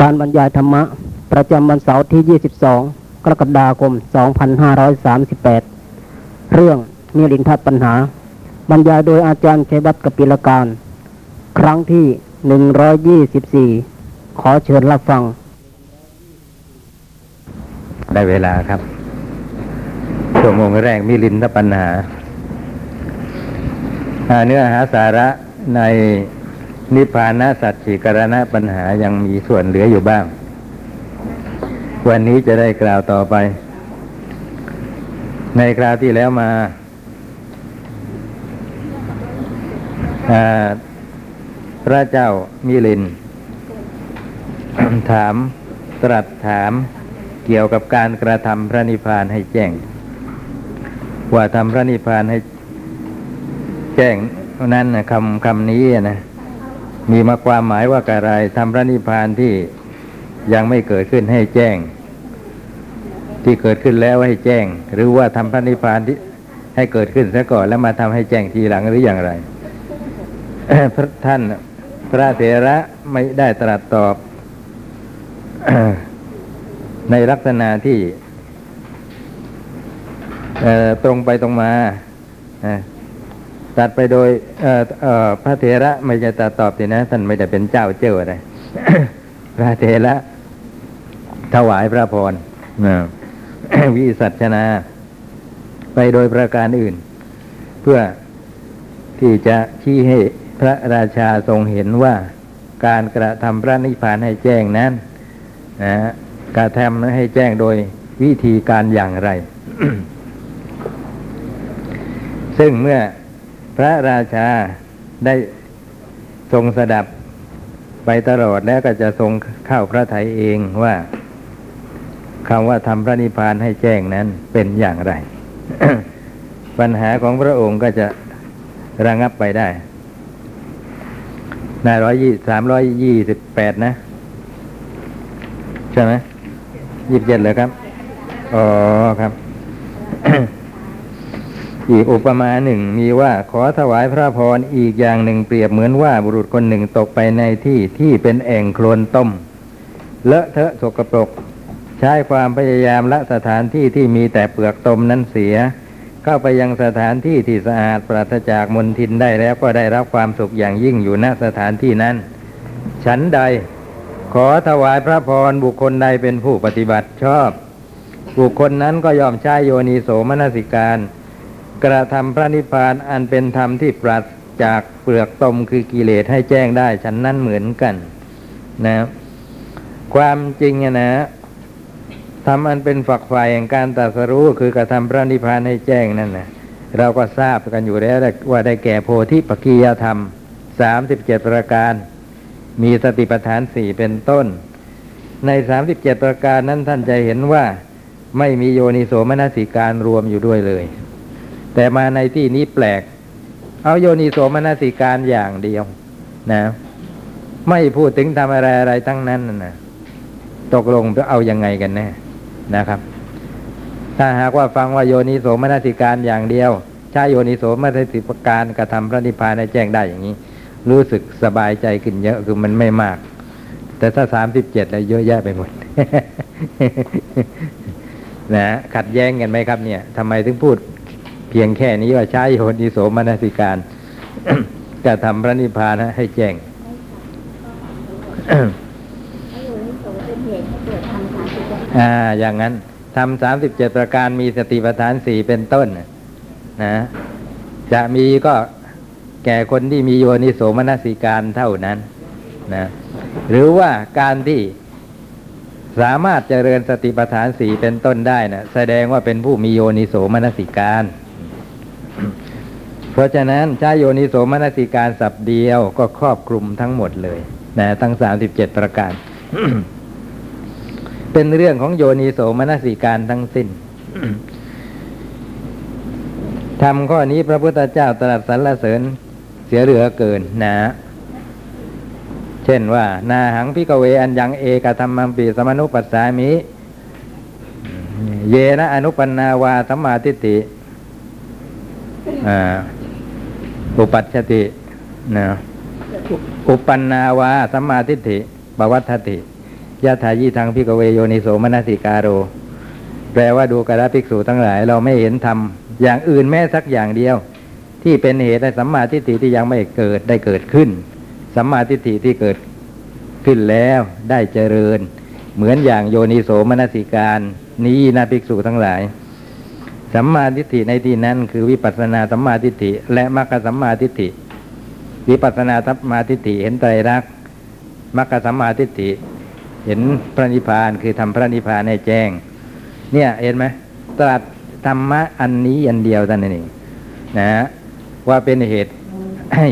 การบรรยายธรรมะ ประจำวันเสาร์ที่ 22 กรกฎาคม 2538 เรื่องมีลินทัดปัญหา บรรยายโดยอาจารย์เคบัตกปิลการ ครั้งที่ 124 ขอเชิญรับฟัง ได้เวลาครับ ชั่วโมงแรกมีลินทปัญหา เนื้อหาสาระใน นิพพานะสัจฉิกรณะปัญหายังมีส่วนเหลืออยู่บ้าง วันนี้จะได้กล่าวต่อไป ในคราวที่แล้วมาอ่าพระเจ้ามิลิน ถามตรัสถามเกี่ยวกับการกระทำพระนิพพานให้แจ้ง ว่าทำพระนิพพานให้แจ้งนั้นนะคำคำนี้นะ มีมาความหมายว่าอะไรทำพระนิพพานที่ยังไม่เกิดขึ้นให้แจ้ง ที่เกิดขึ้นแล้วให้แจ้ง หรือว่าทำพระนิพพานที่ให้เกิดขึ้นซะก่อนแล้วมาทำให้แจ้งทีหลังหรืออย่างไรพระท่านพระเถระไม่ได้ตรัสตอบ ในลักษณะที่ตรงไปตรงมา ตัดไปโดยเอ่อเอ่อพระเถระไม่จะตัดตอบสินะท่านไม่ได้เป็นเจ้าเจ้าอะไรพระเถระถวายพระพรนะวิสัชนา ไปโดยประการอื่น เพื่อที่จะชี้ให้พระราชาทรงเห็นว่าการกระทำพระนิพพานให้แจ้งนั้นนะฮะกระทำให้แจ้งโดยวิธีการอย่างไร ซึ่งเมื่อ พระราชาได้ทรงสดับไปตลอดแล้วก็จะทรงเข้าพระทัยเองว่าคำว่าทำพระนิพพานให้แจ้งนั้นเป็นอย่างไร ปัญหาของพระองค์ก็จะระงับไปได้น้าร้อยยี่สามร้อยยี่สิบแปดนะ ใช่ไหมยี่สิบเจ็ดเลยครับ อ๋อครับ อีกอุปมาหนึ่งมีว่าขอถวายพระพรอีกอย่างหนึ่งเปรียบเหมือนว่าบุรุษคนหนึ่งตกไปในที่ที่เป็นแอ่งโคลนต้ม เลอะเทอะสกปรก ใช้ความพยายามละสถานที่ที่มีแต่เปลือกตมนั้นเสีย เข้าไปยังสถานที่ที่สะอาดปราศจากมลทินได้แล้วก็ได้รับความสุขอย่างยิ่งอยู่ณสถานที่นั้น ฉันใด ขอถวายพระพรบุคคลใดเป็นผู้ปฏิบัติชอบ บุคคลนั้นก็ยอมใช้โยนิโสมนสิการ กระทำพระนิพพานอันเป็นธรรมที่ปราศจากเปลือกตมคือกิเลสให้แจ้งได้ฉันนั้นเหมือนกันนะ ความจริงนะทำอันเป็นฝักฝ่ายแห่งการตรัสรู้คือกระทำพระนิพพานให้แจ้งนั่นนะเราก็ทราบกันอยู่แล้วว่าได้แก่โพธิปักกียธรรมสามสิบเจ็ดประการ มีสติปัฏฐานสี่เป็นต้น ในสามสิบเจ็ดประการนั้นท่านจะเห็นว่า ไม่มีโยนิโสมนสิการรวมอยู่ด้วยเลย แต่มาในที่นี้แปลก เอาโยนิโสมนสิการอย่างเดียว นะ ไม่พูดถึงทำอะไรอะไรทั้งนั้นนะตกลงจะเอายังไงกันแน่นะครับ ถ้าหากว่าฟังว่าโยนิโสมนสิการอย่างเดียวใช้โยนิโสมนสิการกระทำพระนิพพานให้แจ้งได้อย่างนี้ รู้สึกสบายใจขึ้นเยอะคือมันไม่มาก แต่ถ้าสามสิบเจ็ดแล้วเยอะแยะไปหมดนะขัดแย้งกันไหมครับเนี่ยทำไมถึงพูด เพียงแค่นี้ว่าใช้โยนิโสมนสิการจะทำพระนิพพานให้แจ้งอ่า อย่างนั้นทำสามสิบเจ็ดประการมีสติปัฏฐานสี่เป็นต้นน่ะนะจะมีก็แก่คนที่มีโยนิโสมนสิการเท่านั้นนะหรือว่าการที่สามารถเจริญสติปัฏฐานสี่เป็นต้นได้นะแสดงว่าเป็นผู้มีโยนิโสมนสิการ เพราะฉะนั้นใช้โยนิโสมนสิการสับเดียวก็ครอบคลุมทั้งหมดเลยนะทั้งสามสิบเจ็ดประการ เป็นเรื่องของโยนิโสมนสิการทั้งสิ้นทำข้อนี้พระพุทธเจ้าตรัสสรรเสริญเสียเหลือเกินนะ เช่นว่า นาหังพิกเวอันยังเอกธรรมัมปีสมนุปัสสามิ เยนะอนุปันนาวาสัมมาทิฏฐิ อุปัชชตินะอุปันนาวาสัมมาทิฏฐิปวัตถติยะถายีทางพิกเวโยนิโสมนสิการโร แปลว่าดูกระภิกษุทั้งหลาย เราไม่เห็นทำอย่างอื่นแม้สักอย่างเดียว ที่เป็นเหตุให้สัมมาทิฏฐิที่ยังไม่เกิดได้เกิดขึ้นสัมมาทิฏฐิที่เกิดขึ้นแล้วได้เจริญ เหมือนอย่างโยนิโสมนสิการ นี้นะภิกษุทั้งหลาย สัมมาทิฏฐิในที่นั้น คือวิปัสสนาสัมมาทิฏฐิ และมรรคสัมมาทิฏฐิ วิปัสสนาสัมมาทิฏฐิเห็นไตรลักษณ์มรรคสัมมาทิฏฐิ เห็นพระนิพพานคือทำพระนิพพานให้แจ้ง เนี่ยเห็นไหมตรัสธรรมะอันนี้อันเดียวท่านนเองนะฮะว่าเป็นเหตุให้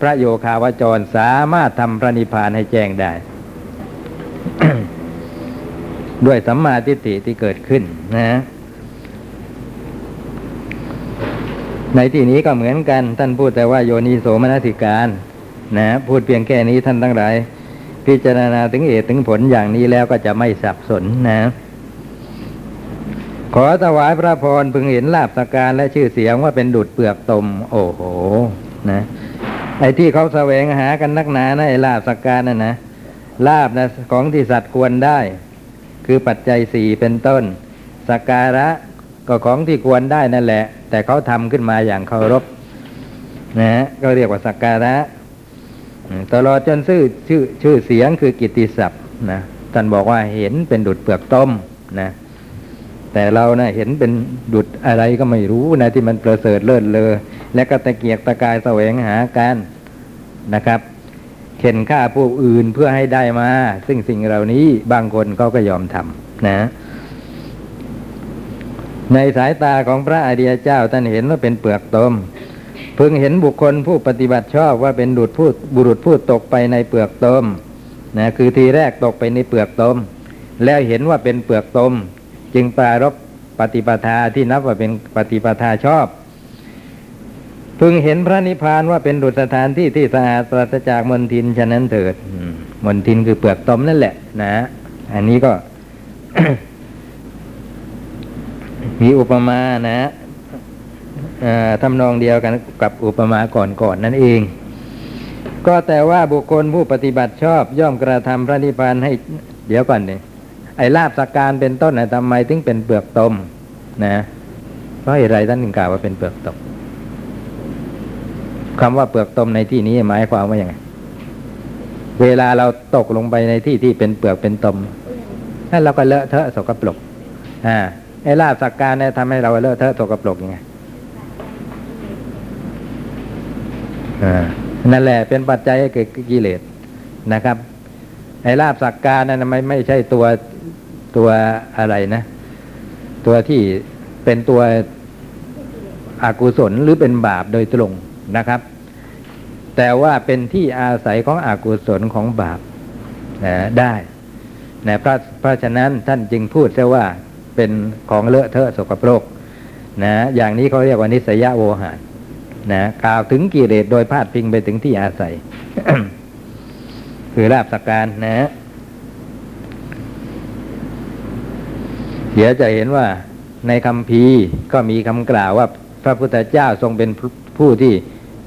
พระโยคาวจรสามารถทำพระนิพพานให้แจ้งได้ ด้วยสัมมาทิฏฐิที่เกิดขึ้นนะ ในที่นี้ก็เหมือนกัน ท่านพูดแต่ว่าโยนิโสมนสิการ นะ พูดเพียงแค่นี้ท่านทั้งหลาย พิจารณาถึงเหตุถึงผลอย่างนี้แล้วก็จะไม่สับสนนะ ขอถวายพระพรพึงเห็นลาบสกการและชื่อเสียงว่าเป็นดุดเปลือกตม โอ้โห นะไอ้ที่เขาแสวงหากันนักหนานะไอ้ลาบสกการนั่นนะลาบนะของที่สัตว์ควรได้ คือปัจจัยสี่เป็นต้นสักการะก็ของที่ควรได้นั่นแหละ แต่เขาทำขึ้นมาอย่างเคารพนะฮะก็เรียกว่าสักการะตลอดจนชื่อชื่อชื่อเสียงคือกิตติศัพท์นะท่านบอกว่าเห็นเป็นดุดเปลือกต้มนะแต่เรานะ่ะเห็นเป็นดุดอะไรก็ไม่รู้นะที่มันประเสริฐเลิศเลอและก็ตะเกียกตะกายแสวงหากันนะครับ เข็นฆ่าผู้อื่นเพื่อให้ได้มา ซึ่งสิ่งเหล่านี้บางคนเขาก็ยอมทำนะ ในสายตาของพระอริยเจ้าท่านเห็นว่าเป็นเปลือกตมพึงเห็นบุคคลผู้ปฏิบัติชอบว่าเป็นดุจผู้บุรุษผู้ตกไปในเปลือกตมนะคือทีแรกตกไปในเปลือกตม แล้วเห็นว่าเป็นเปลือกตม จึงปรารบปฏิปทาที่นับว่าเป็นปฏิปทาชอบ พึงเห็นพระนิพพานว่าเป็นดุจสถานที่ที่สะอาดปราศจากมลทินฉะนั้นเถิดอืมมลทินคือเปลือกตมนั่นแหละ นะ อันนี้ก็ มีอุปมานะเอ่อทำนองเดียวกันกับอุปมาก่อนๆนนั่นเอง ก็แต่ว่าบุคคลผู้ปฏิบัติชอบ ย่อมกระทำพระนิพพานให้ เดี๋ยวก่อนเนี่ยไอ้ลาบสักการเป็นต้นนะทำไมถึงเป็นเปลือกตม นะเพราะอะไรท่านถึงกล่าวว่าเป็นเปลือกตม คำว่าเปลือกตมในที่นี้หมายความว่าอย่างไงเวลาเราตกลงไปในที่ที่เป็นเปลือกเป็นตมนั่นเราก็เลอะเทอะสกปรกอ่าไอ้ลาบสักการเนี่ยทำให้เราเลอะเทอะสกปรกยังไงอ่านั่นแหละเป็นปัจจัยให้เกิดกิเลสนะครับ ไอ้ลาบสักการนั้นไม่ไม่ใช่ตัวตัวอะไรนะ ตัวที่เป็นตัวอกุศลหรือเป็นบาปโดยตรง นะครับ แต่ว่าเป็นที่อาศัยของอกุศลของบาปนะได้นะเพราะเพราะฉะนั้นท่านจึงพูดซะว่าเป็นของเลอะเทอะสกปรกนะอย่างนี้เขาเรียกว่านิสยโวหารนะกล่าวถึงกิเลสโดยพาดพิงไปถึงที่อาศัย คือลาบสักการนะ เดี๋ยวจะเห็นว่าในคำพีก็มีคำกล่าวว่าพระพุทธเจ้าทรงเป็นผู้ที่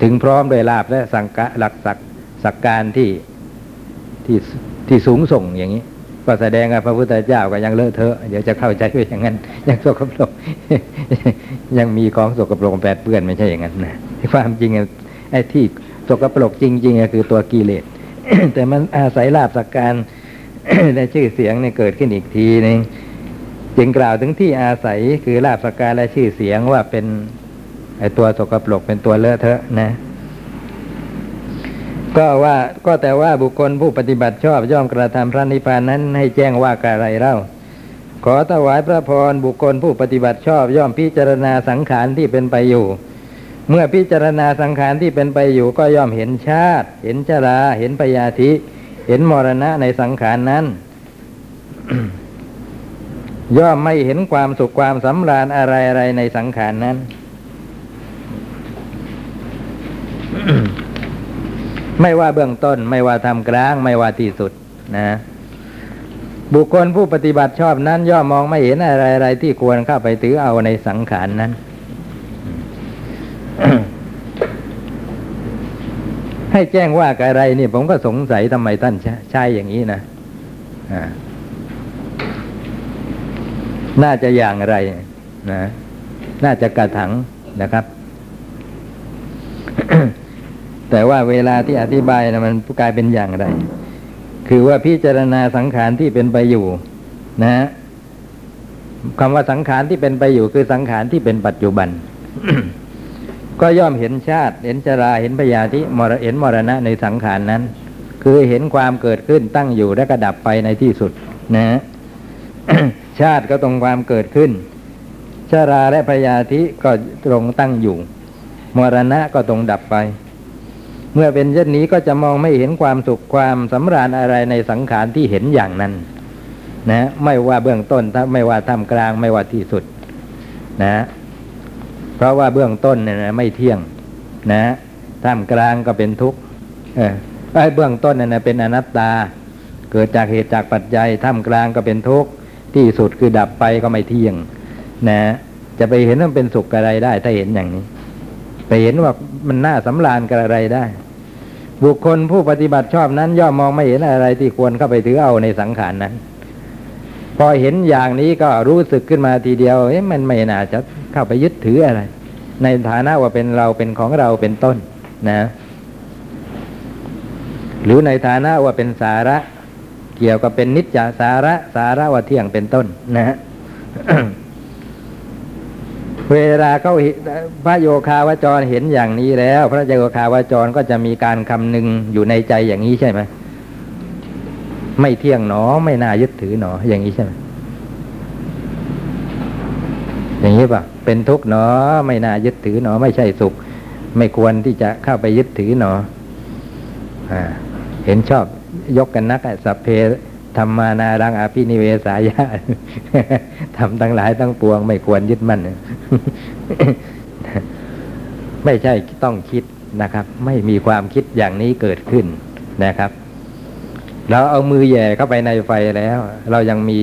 ถึงพร้อมด้วยลาบและสังกะหลักสักสักการที่ที่ที่สูงส่งอย่างนี้ ก็แสดงว่าพระพุทธเจ้าก็ยังเลอะเทอะเดี๋ยวจะเข้าใจว่าอย่างนั้น ยังสกปรกยังมีของสกปรกแปดเปื้อนไม่ใช่อย่างนั้นนะความจริงไอ้ที่สกปรกจริงๆก็คือตัวกิเลสแต่มันอาศัยลาบสักการและชื่อเสียงเนี่ยเกิดขึ้นอีกทีนึงจึงกล่าวถึงที่อาศัยคือลาบสักการและชื่อเสียงว่าเป็น ไอตัวสกปรกเป็นตัวเลอะเทอะนะ ก็ว่าก็แต่ว่าบุคคลผู้ปฏิบัติชอบย่อมกระทำพระนิพพานนั้นให้แจ้งว่ากะไรเล่าขอถวายพระพรบุคคลผู้ปฏิบัติชอบย่อมพิจารณาสังขารที่เป็นไปอยู่ เมื่อพิจารณาสังขารที่เป็นไปอยู่ ก็ย่อมเห็นชาติ เห็นชรา เห็นพยาธิ เห็นมรณะในสังขารนั้น ย่อมไม่เห็นความสุขความสำราญอะไรอะไรในสังขารนั้น ไม่ว่าเบื้องต้น ไม่ว่าทำกลาง ไม่ว่าที่สุด นะบุคคลผู้ปฏิบัติชอบนั้น ย่อมมองไม่เห็นอะไรอะไรที่ควรเข้าไปถือเอาในสังขารนั้น ให้แจ้งว่ากับอะไรนี่ผมก็สงสัยทำไมท่านใช้ใชอย่างนี้นะน่าจะอย่างไร นะ น่าจะกระถังนะครับ แต่ว่าเวลาที่อธิบายนะมันกลายเป็นอย่างไร คือว่าพิจารณาสังขารที่เป็นไปอยู่ นะฮะคำว่าสังขารที่เป็นไปอยู่คือสังขารที่เป็นปัจจุบัน ก็ย่อมเห็นชาติ เห็นชราเห็นพยาธิมรเห็นมรณะในสังขารนั้น คือเห็นความเกิดขึ้นตั้งอยู่และก็ดับไปในที่สุด นะฮะชาติก็ตรงความเกิดขึ้นชาราและพยาธิก็ตรงตั้งอยู่ มรณะก็ตรงดับไป เมื่อเป็นเช่นนี้ก็จะมองไม่เห็นความสุขความสำราญอะไรในสังขารที่เห็นอย่างนั้น นะ ไม่ว่าเบื้องต้นถ้าไม่ว่าท่ามกลางไม่ว่าที่สุด นะ เพราะว่าเบื้องต้นเนี่ยนะไม่เที่ยง นะท่ามกลางก็เป็นทุกข์เออเบื้องต้นเนี่ยนะเป็นอนัตตา เกิดจากเหตุจากปัจจัยท่ามกลางก็เป็นทุกข์ที่สุดคือดับไปก็ไม่เที่ยง นะ จะไปเห็นว่าเป็นสุขอะไรได้ถ้าเห็นอย่างนี้ ไปเห็นว่ามันน่าสำราญกับอะไรได้ บุคคลผู้ปฏิบัติชอบนั้น ย่อมมองไม่เห็นอะไรที่ควรเข้าไปถือเอาในสังขารนั้น พอเห็นอย่างนี้ก็รู้สึกขึ้นมาทีเดียวเอ๊ะมันไม่น่าจะเข้าไปยึดถืออะไร ในฐานะว่าเป็นเราเป็นของเราเป็นต้นนะ หรือในฐานะว่าเป็นสาระเกี่ยวกับเป็นนิจจาสาระสาระว่าเที่ยงเป็นต้นนะฮะ เวลาเขาพระโยคาวจรเห็นอย่างนี้แล้ว พระโยคาวจรก็จะมีการคำนึงอยู่ในใจอย่างนี้ใช่ไหมไม่เที่ยงหนอไม่น่ายึดถือหนออย่างนี้ใช่ไหมอย่างนี้ป่ะเป็นทุกข์หนอ ไม่น่ายึดถือหนอ ไม่ใช่สุข ไม่ควรที่จะเข้าไปยึดถือหนออ่าเห็นชอบยกกันนักสัพเพ ธรรมานารังอภินิเวสายะทำทั้งหลายทั้งปวงไม่ควรยึดมั่นไม่ใช่ต้องคิดนะครับ ไม่มีความคิดอย่างนี้เกิดขึ้นนะครับ เราเอามือแย่เข้าไปในไฟแล้ว เรายังมี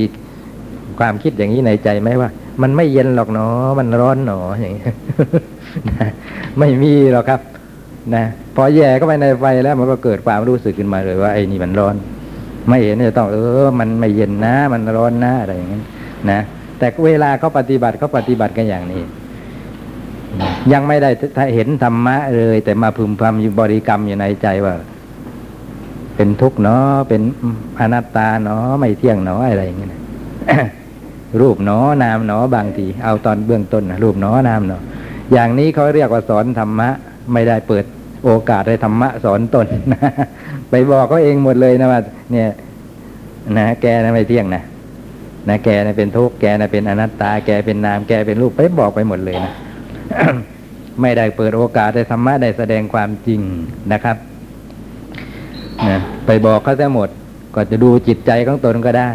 ความคิดอย่างนี้ในใจไหมว่า มันไม่เย็นหรอกเนาะมันร้อนหนออย่างนี้ไม่มีหรอกครับ นะพอแย่เข้าไปในไฟแล้วมันก็เกิดความรู้สึกขึ้นมาเลยว่าไอ้นี่มันร้อน ไม่เห็นจะต้องเออ มันไม่เย็นนะ มันร้อนนะอะไรอย่างนั้นนะ แต่เวลาเขาปฏิบัติเขาปฏิบัติกันอย่างนี้ ยังไม่ได้เห็นธรรมะเลย แต่มาพึมพำอยู่บริกรรมอยู่ในใจว่า เป็นทุกข์เนาะเป็นอนัตตาเนาะไม่เที่ยงเนาะอะไรอย่างเงี้ยนะรูปเนาะนามเนาะบางที เอาตอนเบื้องต้นนะรูปเนาะนามเนาะอย่างนี้เขาเรียกว่าสอนธรรมะ ไม่ได้เปิดโอกาสให้ธรรมะสอนตนนะ ไปบอกเขาเองหมดเลยนะว่า เนี่ยนะแกนะไม่เที่ยงนะนะแกนะเป็นทุกข์แกนะเป็นอนัตตา แกเป็นนามแกเป็นรูปไปบอกไปหมดเลยนะไม่ได้เปิดโอกาสได้ธรรมะได้แสดงความจริงนะครับนะไปบอกเขาจะหมดก็จะดูจิตใจของตนก็ได้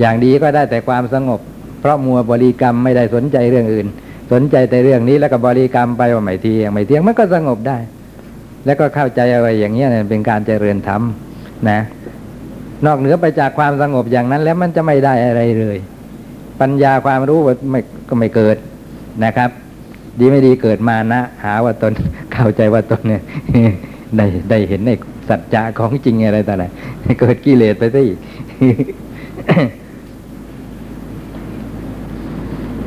อย่างดีก็ได้แต่ความสงบ เพราะมัวบริกรรมไม่ได้สนใจเรื่องอื่น สนใจแต่เรื่องนี้แล้วก็บริกรรมไปว่าไม่เที่ยงไม่เที่ยงมันก็สงบได้ แล้วก็เข้าใจอะไรอย่างเงี้ยเป็นการเจริญธรรมนะ นอกเหนือไปจากความสงบอย่างนั้น แล้วมันจะไม่ได้อะไรเลย ปัญญาความรู้ไม่ก็ไม่เกิดนะครับ ดีไม่ดีเกิดมานะ หาว่าตนเข้าใจว่าตนเนี่ยได้ได้เห็นในสัจจะของจริงอะไรต่างๆเกิดกิเลสไปซะอีก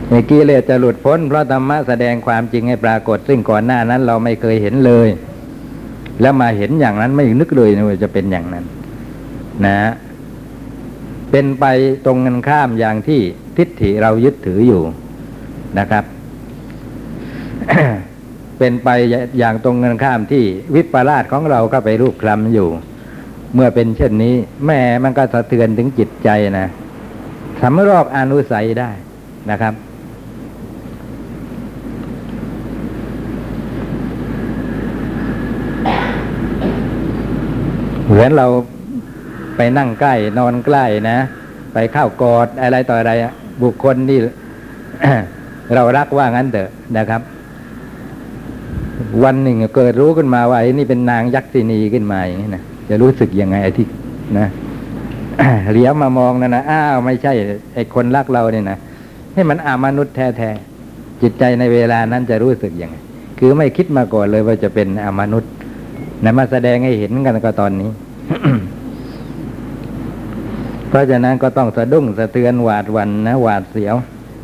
ในกิเลสจะหลุดพ้นเพราะธรรมะแสดงความจริงให้ปรากฏ ซึ่งก่อนหน้านั้นเราไม่เคยเห็นเลย แล้วมาเห็นอย่างนั้นไม่นึกเลยนะว่าจะเป็นอย่างนั้น นะ เป็นไปตรงกันข้ามอย่างที่ทิฏฐิเรายึดถืออยู่นะครับ เป็นไปอย่างตรงกันข้ามที่วิปลาสของเราก็ไปรูปคลำอยู่ เมื่อเป็นเช่นนี้ แม่มันก็สะเทือนถึงจิตใจนะสำรอกอนุสัยได้นะครับ มือนเราไปนั่งใกล้นอนใกล้นะ ไปเข้ากอดอะไรต่ออะไรบุคคลที่เรารักว่างั้นเถอะนะครับ วันหนึ่งเกิดรู้ขึ้นมาว่าไอ้นี่เป็นนางยักษินีขึ้นมาอย่างนี้นะจะรู้สึกยังไงไอ้ที่นะเหลียวมามองนะนะอ้าวไม่ใช่ไอ้คนรักเราเนี่ยนะให้มันอามนุษย์แท้ๆจิตใจในเวลานั้นจะรู้สึกยังไง คือไม่คิดมาก่อนเลยว่าจะเป็นอมนุษย์นะมาแสดงให้เห็นกันก็ตอนนี้ เพราะฉะนั้นก็ต้องสะดุ้งสะเทือนหวาดหวันนะหวาดเสียว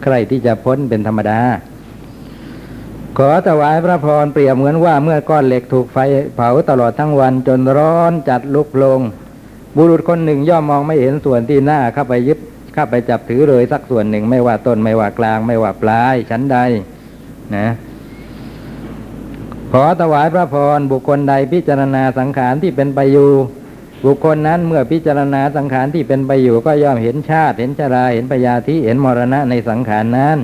ใครที่จะพ้นเป็นธรรมดา ขอถวายพระพรเปรียบเหมือนว่าเมื่อก้อนเหล็กถูกไฟเผาตลอดทั้งวันจนร้อนจัดลุกลง บุรุษคนหนึ่งย่อมมองไม่เห็นส่วนที่หน้าเข้าไปยึดเข้าไปจับถือเลยสักส่วนหนึ่งไม่ว่าต้นไม่ว่ากลาง ไม่ว่าปลายชั้นใดนะขอถวายพระพรบุคคลใดพิจารณาสังขารที่เป็นไปอยู่ บุคคลนั้นเมื่อพิจารณาสังขารที่เป็นไปอยู่ก็ย่อมเห็นชาติ เห็นชราเห็นพยาธิเห็นมรณะในสังขารนั้น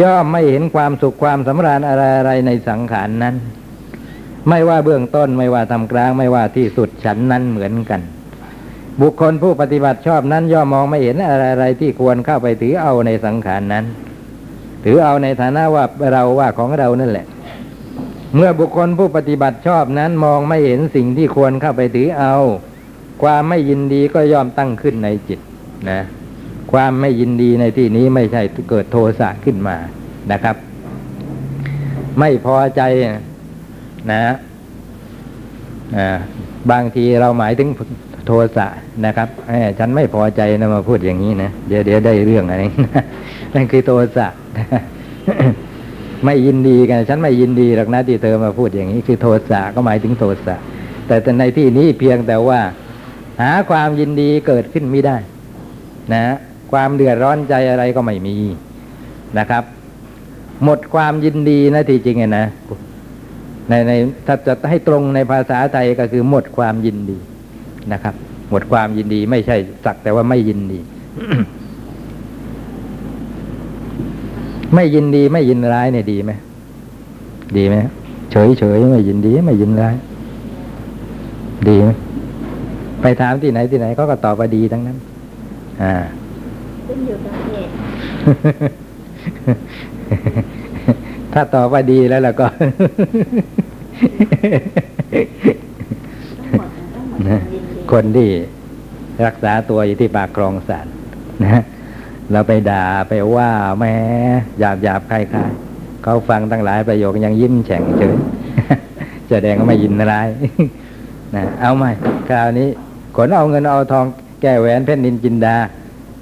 ย่อมไม่เห็นความสุขความสำราญอะไรอะไรในสังขารนั้น ไม่ว่าเบื้องต้นไม่ว่าทำกลางไม่ว่าที่สุดฉันนั้นเหมือนกัน บุคคลผู้ปฏิบัติชอบนั้น ย่อมมองไม่เห็นอะไรอะไรที่ควรเข้าไปถือเอาในสังขารนั้น ถือเอาในฐานะว่าเราว่าของเรานั่นแหละ เมื่อบุคคลผู้ปฏิบัติชอบนั้นมองไม่เห็นสิ่งที่ควรเข้าไปถือเอา ความไม่ยินดีก็ย่อมตั้งขึ้นในจิตนะความไม่ยินดีในที่นี้ไม่ใช่เกิดโทสะขึ้นมานะครับ ไม่พอใจนะบางทีเราหมายถึงโทสะนะครับฉันไม่พอใจนะมาพูดอย่างนี้นะเดี๋ยวเดี๋ยวได้เรื่องอะไรนั่นคือโทสะ ไม่ยินดีกัน ฉันไม่ยินดีหรอกนะที่เธอมาพูดอย่างนี้คือโทสะก็หมายถึงโทสะแต่ในที่นี้เพียงแต่ว่า หาความยินดีเกิดขึ้นไม่ได้ นะ ความเดือดร้อนใจอะไรก็ไม่มีนะครับ หมดความยินดีนะที่จริงนะในในถ้าจะให้ตรงในภาษาไทยก็คือหมดความยินดีนะครับ หมดความยินดีไม่ใช่สักแต่ว่าไม่ยินดี ไม่ยินดีไม่ยินร้ายเนี่ยดีไหมดีไหมเฉยเฉยไม่ยินดีไม่ยินร้าย ดีไหมไปถามที่ไหนที่ไหนเขาก็ตอบว่าดีทั้งนั้น อ่าขึ้นอยู่กับเหตุถ้าตอบว่าดีแล้วล่ะก็ทั้งหมดทั้งหมดนะยินดีคนที่รักษาตัวอยู่ที่ปากคลองสารนะ เราไปด่าไปว่าแม่หยาบหยาบใครใครเขาฟังตั้งหลายประโยคยังยิ้มแฉ่งเฉยแสดงก็ไม่ยินร้ายนะเอาไหมคราวนี้ขนเอาเงินเอาทองแก้แหวนเพชรนินจินดา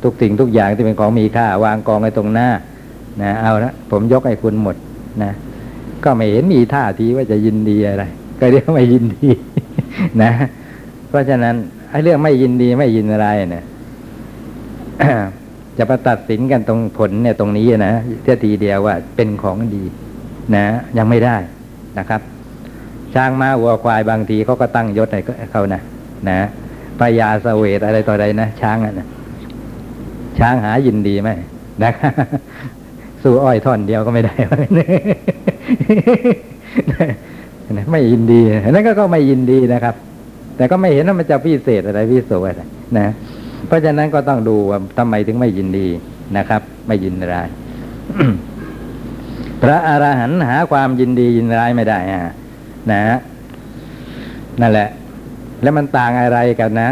ทุกสิ่งทุกอย่างที่เป็นของมีค่าวางกองไว้ตรงหน้านะเอาละผมยกให้คุณหมดนะก็ไม่เห็นมีท่าทีว่าจะยินดีอะไร ก็เรียกว่าไม่ยินดีนะ เพราะฉะนั้นไอ้เรื่องไม่ยินดีไม่ยินอะไรเนี่ย จะประตัดสินกันตรงผลเนี่ยตรงนี้นะเทียทีเดียวว่าเป็นของดี นะ ยังไม่ได้นะครับ ช้างม้าวัวควายบางทีเขาก็ตั้งยศให้เขานะนะพญาเสเวตอะไรต่ออะไรนะช้างอะนะช้างหายินดีไหมนะครับสู้อ้อยท่อนเดียวก็ไม่ได้ไม่ยินดีนั่นก็ก็ไม่ยินดีนะครับ แต่ก็ไม่เห็นว่ามันจะพิเศษอะไรพิโสอะไรนะ เพราะฉะนั้นก็ต้องดูว่าทำไมถึงไม่ยินดีนะครับ ไม่ยินร้ายพระอรหันต์หาความยินดียินร้ายไม่ได้อะนะนั่นแหละ แล้วมันต่างอะไรกันนะ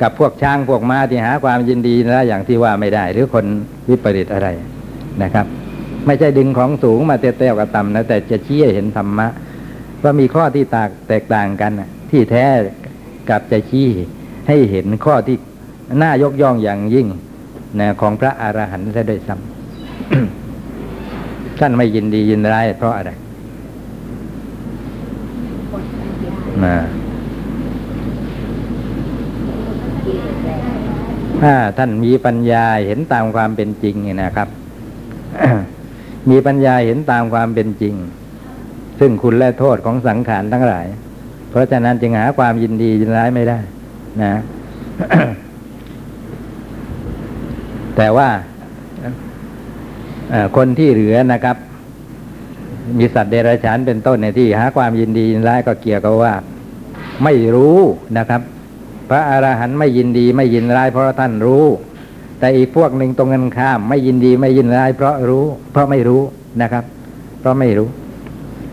กับพวกช้างพวกม้าที่หาความยินดีแล้วอย่างที่ว่าไม่ได้ หรือคนวิปริตอะไรนะครับ ไม่ใช่ดึงของสูงมาเตี้ยวๆกับต่ำนะแต่จะชี้ให้เห็นธรรมะว่ามีข้อที่ตากแตกต่างกันที่แท้กับจะชี้ ให้เห็นข้อที่น่ายกย่องอย่างยิ่งนะของพระอรหันต์ซะด้วยซ้ำท่านไม่ยินดียินร้ายเพราะอะไรหมดปัญญานะกิเลสแรงถ้าท่านมีปัญญาเห็นตามความเป็นจริงเนี่ยนะครับ มีปัญญาเห็นตามความเป็นจริง ซึ่งคุณและโทษของสังขารทั้งหลาย เพราะฉะนั้นจึงหาความยินดียินร้ายไม่ได้ นะ แต่ว่าคนที่เหลือนะครับ มีสัตว์เดรัจฉานเป็นต้นในที่หาความยินดียินร้ายก็เกี่ยวกับว่า ไม่รู้นะครับ พระอรหันต์ไม่ยินดีไม่ยินร้ายเพราะท่านรู้ แต่อีกพวกหนึ่งตรงกันข้าม ไม่ยินดีไม่ยินร้าย เพราะรู้ เพราะไม่รู้นะครับ เพราะไม่รู้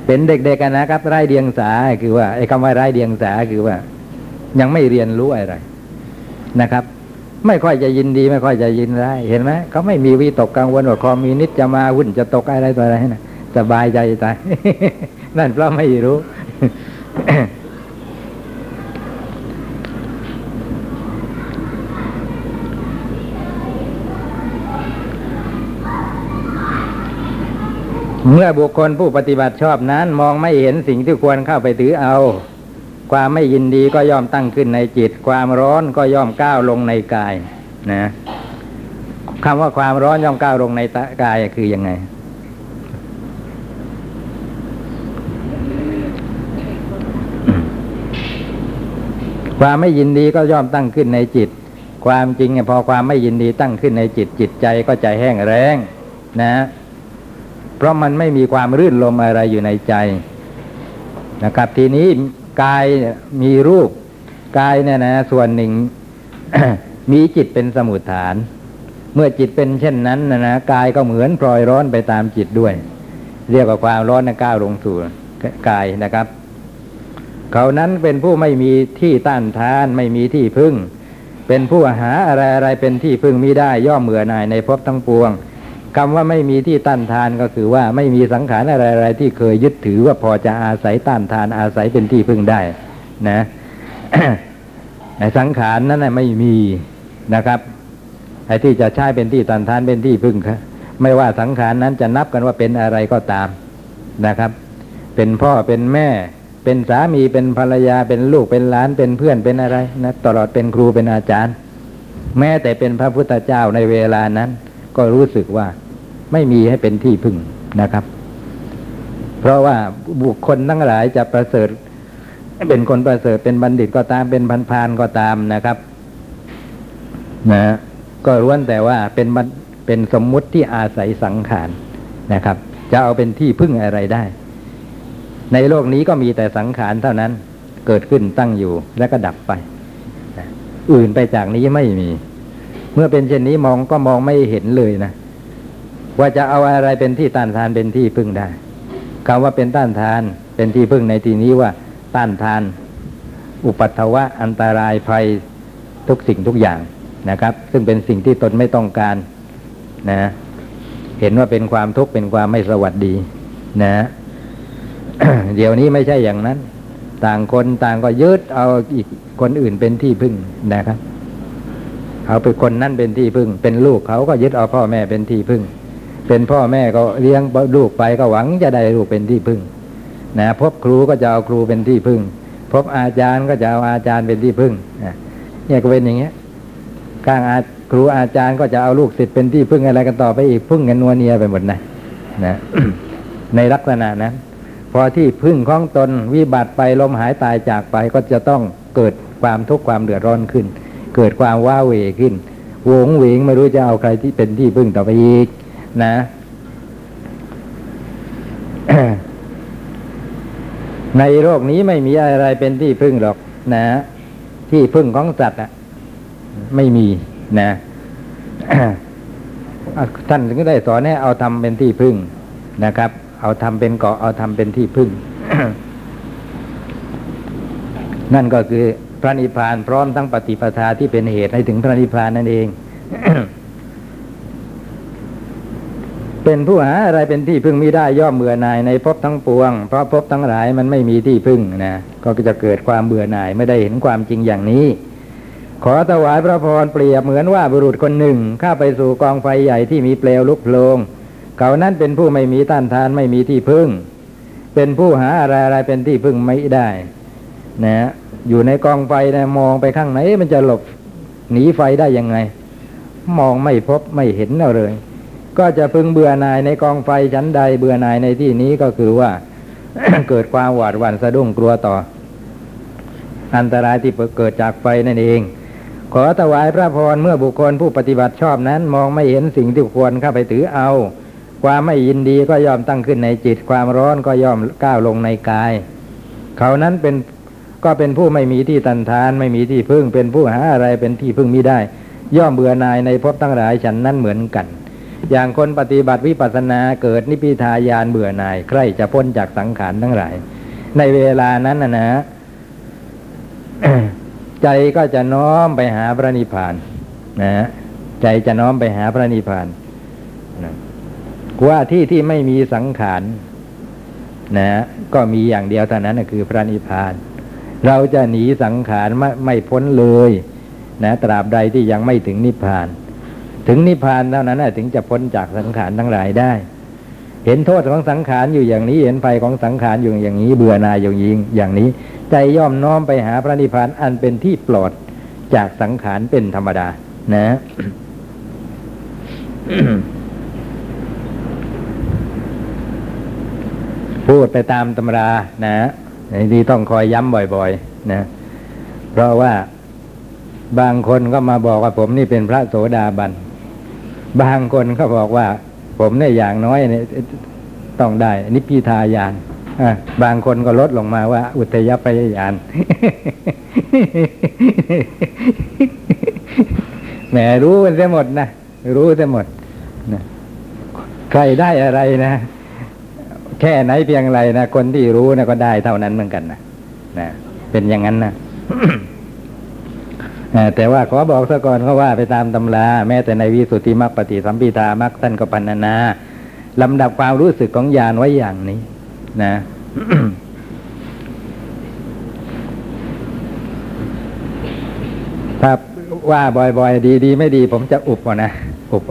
เป็นเด็กๆกันนะครับไร้เดียงสาคือว่าไอ้คำว่าไร้เดียงสาคือว่า ยังไม่เรียนรู้อะไรนะครับ ไม่ค่อยจะยินดี ไม่ค่อยจะยินร้ายเห็นไหมเขาไม่มีวิตกกังวลว่าคอมมิวนิสต์จะมาหุ้นจะตกอะไรตัวอะไรนะสบายใจตายนั่นเพราะไม่รู้เมื่อบุคคลผู้ปฏิบัติชอบนั้น มองไม่เห็นสิ่งที่ควรเข้าไปถือเอา ความไม่ยินดีก็ย่อมตั้งขึ้นในจิต ความร้อนก็ย่อมก้าวลงในกาย นะคำว่าความร้อนย่อมก้าวลงในตะกายคือยังไง ความไม่ยินดีก็ย่อมตั้งขึ้นในจิต ความจริงเนี่ยพอความไม่ยินดีตั้งขึ้นในจิตจิตใจก็ใจแห้งแรงนะ เพราะมันไม่มีความรื่นลมอะไรอยู่ในใจนะครับ ทีนี้ กายมีรูปกายเนี่ยนะ ส่วนหนึ่ง มีจิตเป็นสมุทฐาน เมื่อจิตเป็นเช่นนั้นนะนะกายก็เหมือนพลอยร้อนไปตามจิตด้วย เรียกว่าความร้อนนะก้าวลงสู่กายนะครับ เขานั้นเป็นผู้ไม่มีที่ต้านทาน ไม่มีที่พึ่ง เป็นผู้หาอะไรอะไรเป็นที่พึ่งมิได้ย่อมเบื่อนายในภพทั้งปวง คำว่าไม่มีที่ต้านทานก็คือว่าไม่มีสังขารอะไรอะไรที่เคยยึดถือว่าพอจะอาศัยต้านทานอาศัยเป็นที่พึ่งได้นะในสังขารนั้นไม่มีนะครับไอ้ที่จะใช้เป็นที่ต้านทานเป็นที่พึ่งครับไม่ว่าสังขารนั้นจะนับกันว่าเป็นอะไรก็ตามนะครับ เป็นพ่อเป็นแม่ เป็นสามีเป็นภรรยาเป็นลูกเป็นหลานเป็นเพื่อนเป็นอะไรนะตลอดเป็นครูเป็นอาจารย์ แม้แต่เป็นพระพุทธเจ้าในเวลานั้น ก็รู้สึกว่า ไม่มีให้เป็นที่พึ่งนะครับ เพราะว่าบุคคลทั้งหลายจะประเสริฐ เป็นคนประเสริฐเป็นบัณฑิตก็ตามเป็นพันพานก็ตามนะครับนะก็ล้วนแต่ว่าเป็นเป็นสมมุติที่อาศัยสังขารนะครับ จะเอาเป็นที่พึ่งอะไรได้ ในโลกนี้ก็มีแต่สังขารเท่านั้นเกิดขึ้นตั้งอยู่แล้วก็ดับไป อื่นไปจากนี้ไม่มี เมื่อเป็นเช่นนี้มองก็มองไม่เห็นเลยนะ ว่าจะเอาอะไรเป็นที่ต้านทานเป็นที่พึ่งได้คำว่าเป็นต้านทานเป็นที่พึ่งในที่นี้ว่าต้านทาน อุปัตถวะอันตรายภัยทุกสิ่งทุกอย่างนะครับ ซึ่งเป็นสิ่งที่ตนไม่ต้องการนะเห็นว่าเป็นความทุกข์เป็นความไม่สวัสดี นะเดี๋ยวนี้ไม่ใช่อย่างนั้น ต่างคนต่างก็ยึดเอาอีกคนอื่นเป็นที่พึ่งนะครับเอาไปคนนั่นเป็นที่พึ่ง เป็นลูกเขาก็ยึดเอาพ่อแม่เป็นที่พึ่ง เป็นพ่อแม่ก็เลี้ยงลูกไปก็หวังจะได้ลูกเป็นที่พึ่งนะพบครูก็จะเอาครูเป็นที่พึ่ง พบอาจารย์ก็จะเอาอาจารย์เป็นที่พึ่งนะเนี่ยก็เป็นอย่างเงี้ยข้างอาครูอาจารย์ก็จะเอาลูกศิษย์เป็นที่พึ่งอะไรกันต่อไปอีกพึ่งกันนัวเนียไปหมดนะนะในลักษณะนั้น พอที่พึ่งของตนวิบัติไปลมหายตายจากไปก็จะต้องเกิดความทุกข์ความเดือดร้อนขึ้น เกิดความว้าเหวขึ้นโหวงเหวงไม่รู้จะเอาใครที่เป็นที่พึ่งต่อไปอีก นะในโลกนี้ไม่มีอะไรเป็นที่พึ่งหรอกนะ ที่พึ่งของสัตว์อะไม่มีนะท่านถึงได้สอนให้เอาทำเป็นที่พึ่งนะครับ เอาทำเป็นเกาะเอาทำเป็นที่พึ่ง นั่นก็คือพระนิพพานพร้อมทั้งปฏิปทาที่เป็นเหตุให้ถึงพระนิพพานนั่นเอง เป็นผู้หาอะไรเป็นที่พึ่งไม่ได้ย่อมเบื่อหน่ายในภพทั้งปวง เพราะภพทั้งหลายมันไม่มีที่พึ่งนะก็จะเกิดความเบื่อหน่ายไม่ได้เห็นความจริงอย่างนี้ ขอถวายพระพรเปรียบเหมือนว่าบุรุษคนหนึ่งเข้าไปสู่กองไฟใหญ่ที่มีเปลวลุกโผลงเขานั้นเป็นผู้ไม่มีต้านทานไม่มีที่พึ่ง เป็นผู้หาอะไรอะไรเป็นที่พึ่งไม่ได้นะอยู่ในกองไฟนะมองไปข้างไหนมันจะหลบหนีไฟได้ยังไง มองไม่พบไม่เห็นเอาเลย ก็จะพึงเบื่อหน่ายในกองไฟชั้นใดเบื่อหน่ายในที่นี้ก็คือว่า เกิดความหวาดหวั่นสะดุ้งกลัวต่อ อันตรายที่เกิดจากไฟนั่นเอง ขอถวายพระพรเมื่อบุคคลผู้ปฏิบัติชอบนั้น มองไม่เห็นสิ่งที่ควรเข้าไปถือเอา ความไม่ยินดีก็ย่อมตั้งขึ้นในจิต ความร้อนก็ย่อมก้าวลงในกาย เขานั้นเป็นก็เป็นผู้ไม่มีที่ตันทาน ไม่มีที่พึ่ง เป็นผู้หาอะไรเป็นที่พึ่งมิได้ ย่อมเบื่อหน่ายในภพทั้งหลายฉันนั้นเหมือนกัน อย่างคนปฏิบัติวิปัสสนาเกิดนิพพิทายานเบื่อหน่ายใครจะพ้นจากสังขารทั้งหลาย ในเวลานั้นนะนะใจก็จะน้อมไปหาพระนิพพานนะใจจะน้อมไปหาพระนิพพานนะว่าที่ที่ไม่มีสังขารนะก็มีอย่างเดียวเท่านั้นนะคือพระนิพพาน เราจะหนีสังขารไม่ไม่พ้นเลย นะ ตราบใดที่ยังไม่ถึงนิพพาน ถึงนิพพานเท่านั้นถึงจะพ้นจากสังขารทั้งหลายได้ เห็นโทษของสังขารอยู่อย่างนี้เห็นไฟของสังขารอยู่อย่างนี้ เบื่อหน่ายอย่างยิงอย่างนี้ ใจย่อมน้อมไปหาพระนิพพานอันเป็นที่ปลอดจากสังขารเป็นธรรมดา นะพูดไปตามตำรานะนี่ต้องคอยย้ำบ่อยๆ นะ เพราะว่าบางคนก็มาบอกว่าผมนี่เป็นพระโสดาบัน บางคนก็บอกว่า ผมเนี่ยอย่างน้อยเนี่ยต้องได้ นิพพิทายานบางคนก็ลดลงมาว่า อุทยพยายานแหมรู้กันเสหมดนะรู้เสหมดนะใครได้อะไรนะ แค่ไหนเพียงไรนะคนที่รู้นะก็ได้เท่านั้นเหมือนกันนะนะเป็นอย่างนั้นนะ แต่ว่าขอบอกซะก่อนเขาว่าไปตามตำรา แม้แต่ในวิสุทธิมรรคปฏิสัมพิธามรรคท่านก็ปันนาลำดับความรู้สึกของญาณไว้อย่างนี้ นะถ้าว่าบ่อยๆ ดีดีไม่ดี ผมจะอุบก่อนะอุบ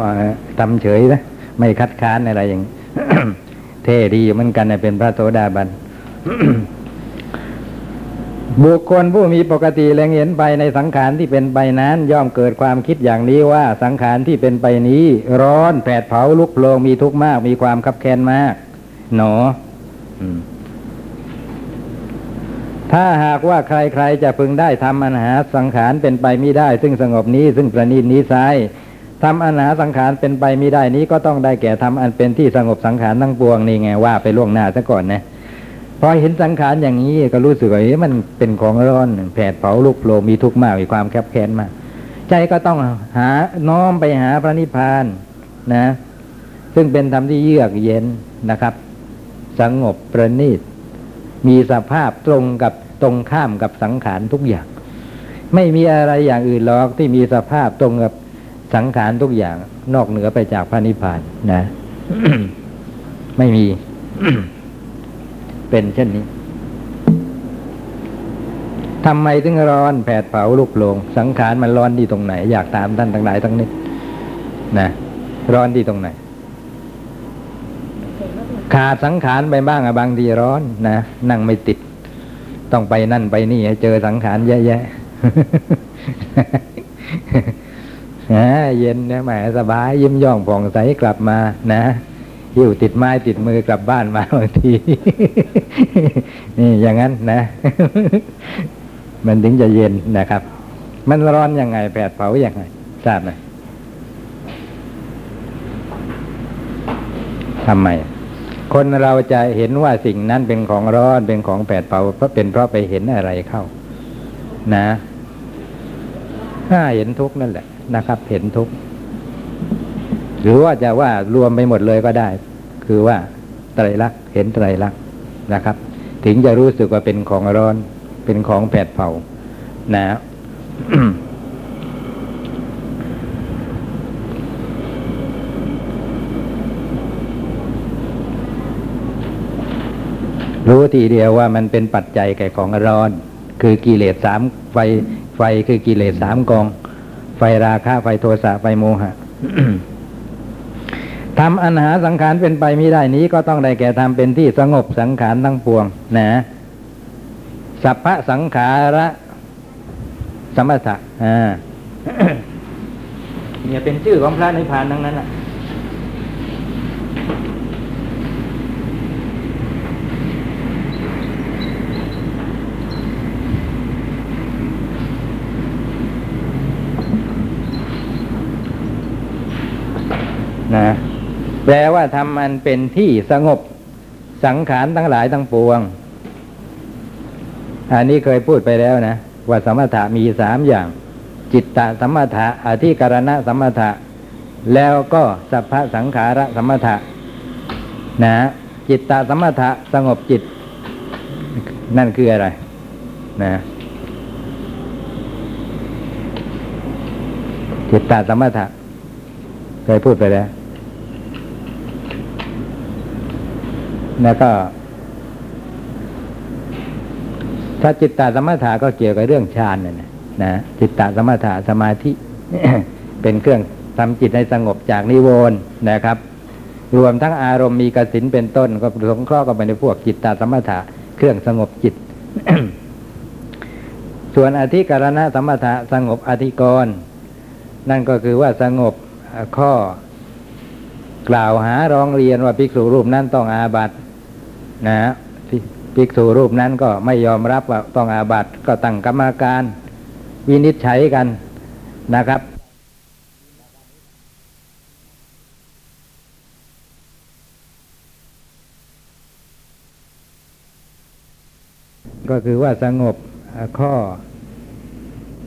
ทำเฉยนะไม่คัดค้านอะไรอย่าง เท่ดีเหมือนกันนะเป็นพระโสดาบัน บุคคลผู้มีปกติแลงเห็นไปในสังขารที่เป็นไปนั้น ย่อมเกิดความคิดอย่างนี้ว่าสังขารที่เป็นไปนี้ ร้อนแผดเผาลุกโผลงมีทุกข์มาก มีความคับแค้นมาก หนอถ้าหากว่าใครๆจะพึงได้ทำอันหาสังขารเป็นไปไม่ได้ ซึ่งสงบนี้ซึ่งประณีตนี้ไซทำอันหาสังขารเป็นไปไม่ได้นี้ก็ต้องได้แก่ทำอันเป็นที่สงบสังขารทั้งปวงนี่ไงว่าไปล่วงหน้าซะก่อนนะ พอเห็นสังขารอย่างนี้ก็รู้สึกว่าเอ๊ะมันเป็นของร้อนแผดเผาลุกโผลมีทุกข์มากมีความแคบแค้นมาก ใจก็ต้องหาน้อมไปหาพระนิพพานนะ ซึ่งเป็นธรรมที่เยือกเย็นนะครับสงบประณีต มีสภาพตรงกับตรงข้ามกับสังขารทุกอย่าง ไม่มีอะไรอย่างอื่นหรอกที่มีสภาพตรงกับสังขารทุกอย่าง นอกเหนือไปจากพระนิพพานนะ ไม่มี เป็นเช่นนี้ทำไมถึงร้อนแผดเผาลุกโลง สังขารมันร้อนที่ตรงไหน อยากตามท่านทั้งหลายทั้งนี้นะร้อนที่ตรงไหน ขาดสังขารไปบ้างอะบางทีร้อนนะนั่งไม่ติด ต้องไปนั่นไปนี่ให้เจอสังขารแย่ๆนะเย็นนะแหมสบายยิ้มย่องผ่องใสกลับมานะ หิ้วติดไม้ติดมือกลับบ้านมาบางที นี่อย่างนั้นนะ มันถึงจะเย็นนะครับ มันร้อนยังไงแผดเผาอย่างไงทราบไหมทำไม คนเราจะเห็นว่าสิ่งนั้นเป็นของร้อนเป็นของแผดเผาเพราะเป็นเพราะไปเห็นอะไรเข้า นะถ้าเห็นทุกนั่นแหละนะครับ เห็นทุกข์ หรือว่าจะว่ารวมไปหมดเลยก็ได้ คือว่าไตรลักษณ์เห็นไตรลักษณ์นะครับ ถึงจะรู้สึกว่าเป็นของร้อน เป็นของแผดเผานะรู้ทีเดียวว่ามันเป็นปัจจัยแก่ของร้อน คือกิเลสสามไฟไฟคือกิเลสสามกอง ไฟราคะไฟโทสะไฟโมหะ ทำอันหาสังขารเป็นไปไม่ได้นี้ก็ต้องได้แก่ทำเป็นที่สงบสังขารทั้งปวงนะสัพพะสังขาระสมถะอ่าเนี่ยเป็นชื่อของพระนิพพานทั้งนั้นแหละ แปลว่าทำมันเป็นที่สงบสังขารทั้งหลายทั้งปวง อันนี้เคยพูดไปแล้วนะ ว่าสมถะมีสามอย่าง จิตตสมถะอธิการณะสมถะ แล้วก็สัพพสังขารสมถะนะจิตตสมถะสงบจิต นั่นคืออะไร นะจิตตสมถะเคยพูดไปแล้ว แล้วก็ ถ้าจิตตสมถะก็เกี่ยวกับเรื่องฌานนะนะจิตตสมถะสมาธิ เป็นเครื่องทำจิตให้สงบจากนิวรณ์นะครับ รวมทั้งอารมณ์มีกสินเป็นต้น ก็สงเคราะห์กันไปในพวกจิตตสมถะเครื่องสงบจิต ส่วนอธิการณะสมถะสงบอธิกรณ์นั่นก็คือว่าสงบข้อกล่าวหาร้องเรียนว่าภิกษุรูปนั้นต้องอาบัติ นะภิภิกษุรูปนั้นก็ไม่ยอมรับว่าต้องอาบัติก็ตั้งกรรมการ วินิจฉัยกันนะครับก็คือว่าสงบข้อ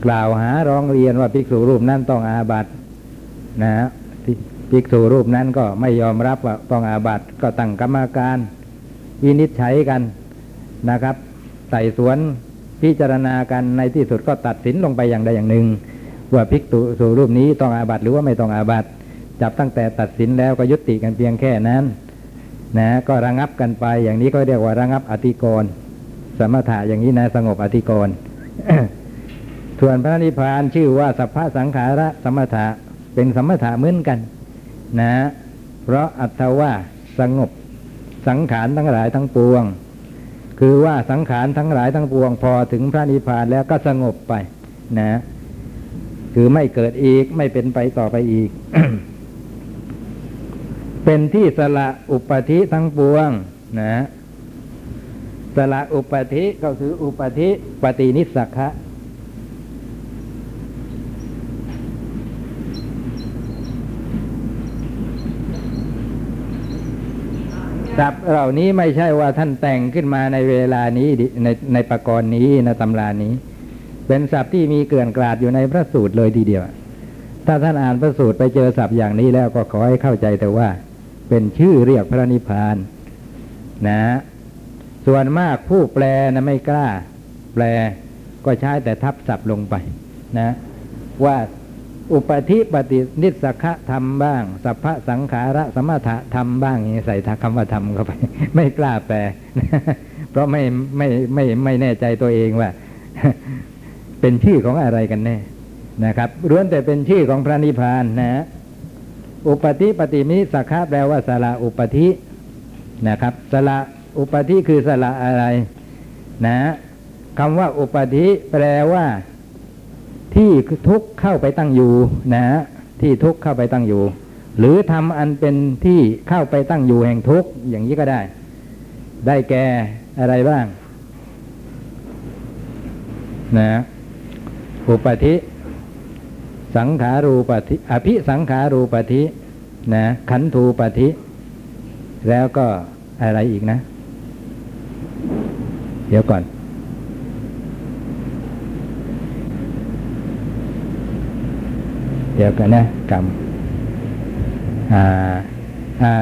กล่าวหาร้องเรียนว่าภิกษุรูปนั้นต้องอาบัตินะฮะภิภิกษุรูปนั้นก็ไม่ยอมรับว่าต้องอาบัติก็ตั้งกรรมการ วินิจฉัยกันนะครับไต่สวนพิจารณากันในที่สุดก็ตัดสินลงไปอย่างใดอย่างหนึ่ง ว่าภิกษุรูปนี้ต้องอาบัติหรือว่าไม่ต้องอาบัติจับตั้งแต่ตัดสินแล้วก็ยุติกันเพียงแค่นั้นนะก็ระงับกันไป อย่างนี้ก็เรียกว่าระงับอธิกรสมถะอย่างนี้นะสงบอธิกรส่วนพระนิพพานชื่อว่าสัพพะสังขาระสมถะเป็นสมถะเหมือนกัน นะ เพราะอัตว่าสงบ สังขารทั้งหลายทั้งปวง คือว่าสังขารทั้งหลายทั้งปวง พอถึงพระนิพพานแล้วก็สงบไป นะ คือไม่เกิดอีกไม่เป็นไปต่อไปอีก เป็นที่สละอุปธิทั้งปวง นะสละอุปธิก็คืออุปธิปฏินิสักขะศัพท์เหล่านี้ไม่ใช่ว่าท่านแต่งขึ้นมาในเวลานี้ในในประกรณ์นี้ในตำรานี้ เป็นศัพท์ที่มีเกลื่อนกลาดอยู่ในพระสูตรเลยทีเดียว ถ้าท่านอ่านพระสูตรไปเจอศัพท์อย่างนี้แล้วก็ขอให้เข้าใจแต่ว่า เป็นชื่อเรียกพระนิพพานนะ ส่วนมากผู้แปลนะไม่กล้า แปลก็ใช้แต่ทับศัพท์ลงไปนะ ว่า อุปธิปฏินิสขะธรรมบ้าง สัพพะสังขาระสมถะธรรมบ้างอย่างนี้ใส่คำว่าธรรมเข้าไป ไม่กล้าแปลเพราะไม่ไม่ไม่ไม่แน่ใจตัวเองว่า เป็นชื่อของอะไรกันแน่นะครับล้วนแต่เป็นชื่อของพระนิพพานนะอุปธิปฏิมิสขะแปลว่าสละอุปธินะครับสละอุปธิคือสละอะไร นะคำว่าอุปธิแปลว่า ที่ทุกเข้าไปตั้งอยู่นะที่ทุกเข้าไปตั้งอยู่ หรือทำอันเป็นที่เข้าไปตั้งอยู่แห่งทุกอย่างนี้ก็ได้ ได้แก่อะไรบ้างนะอุปธิ สังขารูปธิอภิสังขารูปธินะขันธูปธิ แล้วก็อะไรอีกนะ เดี๋ยวก่อน ดี๋ยวกันนะกรรมอ่าอ่า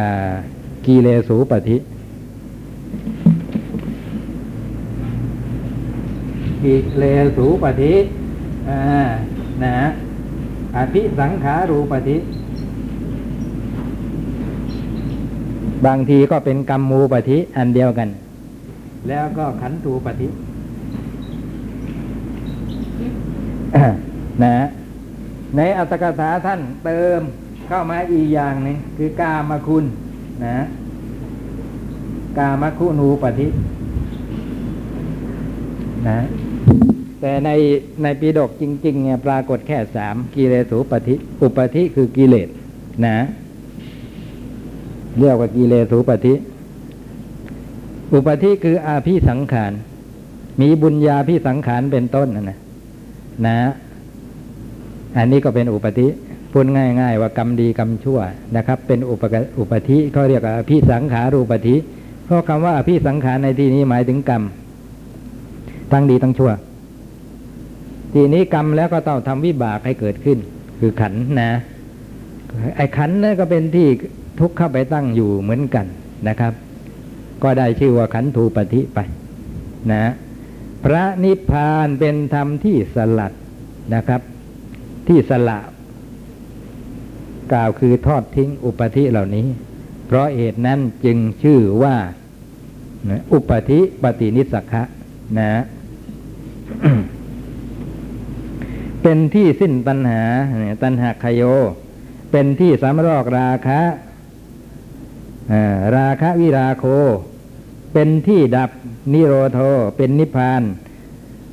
กีเลสูปฏิกิเลสูปฏิอ่านะอภิสังขารูปฏิบางทีก็เป็นกรรมูปฏิอันเดียวกัน แล้วก็ขันธูปฏินะ ในอัตถกถาท่านเติมเข้ามาอีกอย่างหนึ่งคือกามคุณนะกามคุณูปฏินะแต่ในในปีดกจริง ๆ เนี่ยปรากฏแค่สามกิเลสูปฏิอุปธิคือกิเลสนะเรียกว่ากิเลสูปฏิอุปธิคืออาภิสังขาร มีบุญญาภิสังขารเป็นต้นนะนะ อันนี้ก็เป็นอุปธิพูดง่าย ๆ ว่ากรรมดีกรรมชั่วนะครับ เป็นอุปอุปธิเขาเรียกว่าอภิสังขารูปธิ เพราะคำว่าอภิสังขารในที่นี้หมายถึงกรรมทั้งดีทั้งชั่ว ทีนี้กรรมแล้วก็ต้องทำวิบากให้เกิดขึ้น คือขันนะไอ้ขันนั่นก็เป็นที่ทุกข์เข้าไปตั้งอยู่เหมือนกันนะครับ ก็ได้ชื่อว่าขันธูปธิไปนะ พระนิพพานเป็นธรรมที่สลัดนะครับ ที่สละกล่าวคือทอดทิ้งอุปธิเหล่านี้ เพราะเหตุนั้นจึงชื่อว่าอุปธิปฏินิสสขะนะ เป็นที่สิ้นตัณหาตัณหาคโย เป็นที่สำรอกราคะราคะวิราโค เป็นที่ดับนิโรโท เป็นนิพพาน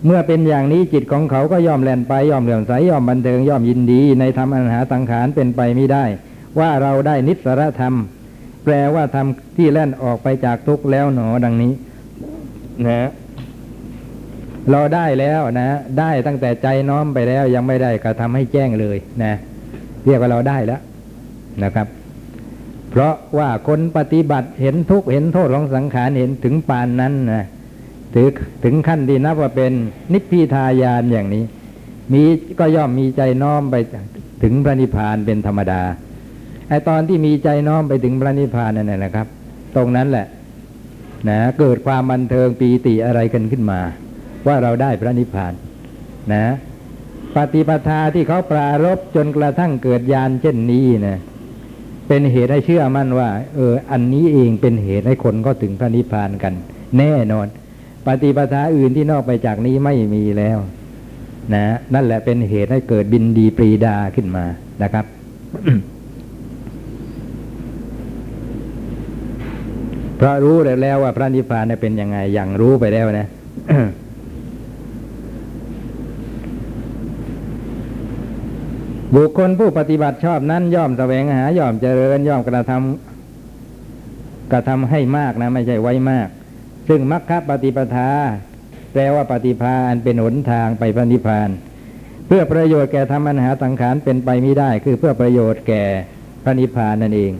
เมื่อเป็นอย่างนี้จิตของเขาก็ย่อมแล่นไปย่อมเหลื่อมใสย่อมบันเทิงย่อมยินดี ในธรรมอันหาสังขารเป็นไปไม่ได้ ว่าเราได้นิสรธรรม แปลว่าทำที่แล่นออกไปจากทุกข์แล้วหนอดังนี้นะเราได้แล้วนะ ได้ตั้งแต่ใจน้อมไปแล้วยังไม่ได้กระทำให้แจ้งเลยนะเรียกว่าเราได้แล้วนะครับ เพราะว่าคนปฏิบัติเห็นทุกข์เห็นโทษของสังขารเห็นถึงปานนั้นนะ ถึงถึงขั้นที่นับว่าเป็นนิพพิทายานอย่างนี้ มีก็ย่อมมีใจน้อมไปถึงพระนิพพานเป็นธรรมดาไอตอนที่มีใจน้อมไปถึงพระนิพพานนั่นแหละครับ ตรงนั้นแหละนะเกิดความบันเทิงปีติอะไรกันขึ้นมา ว่าเราได้พระนิพพานนะปฏิปทาที่เขาปรารบจนกระทั่งเกิดญาณเช่นนี้นะเป็นเหตุให้เชื่อมั่นว่า เออ อันนี้เองเป็นเหตุให้คนก็ถึงพระนิพพานกัน แน่นอน ปฏิปทาอื่นที่นอกไปจากนี้ไม่มีแล้วนะนั่นแหละเป็นเหตุให้เกิดบินดีปรีดาขึ้นมานะครับเพราะรู้แล้วว่าพระนิพพานเนี่ยเป็นยังไงอย่างรู้ไปแล้วนะบุคคลผู้ปฏิบัติชอบนั้นย่อมแสวงหาย่อมเจริญย่อมกระทำกระทำให้มากนะ ไม่ใช่ไว้มาก ซึ่งมรรคปฏิปทา แปลว่าปฏิภาอันเป็นหนทางไปพระนิพพาน เพื่อประโยชน์แก่ธรรมอันหาสังขารเป็นไปไม่ได้ คือเพื่อประโยชน์แก่พระนิพพานนั่นเอง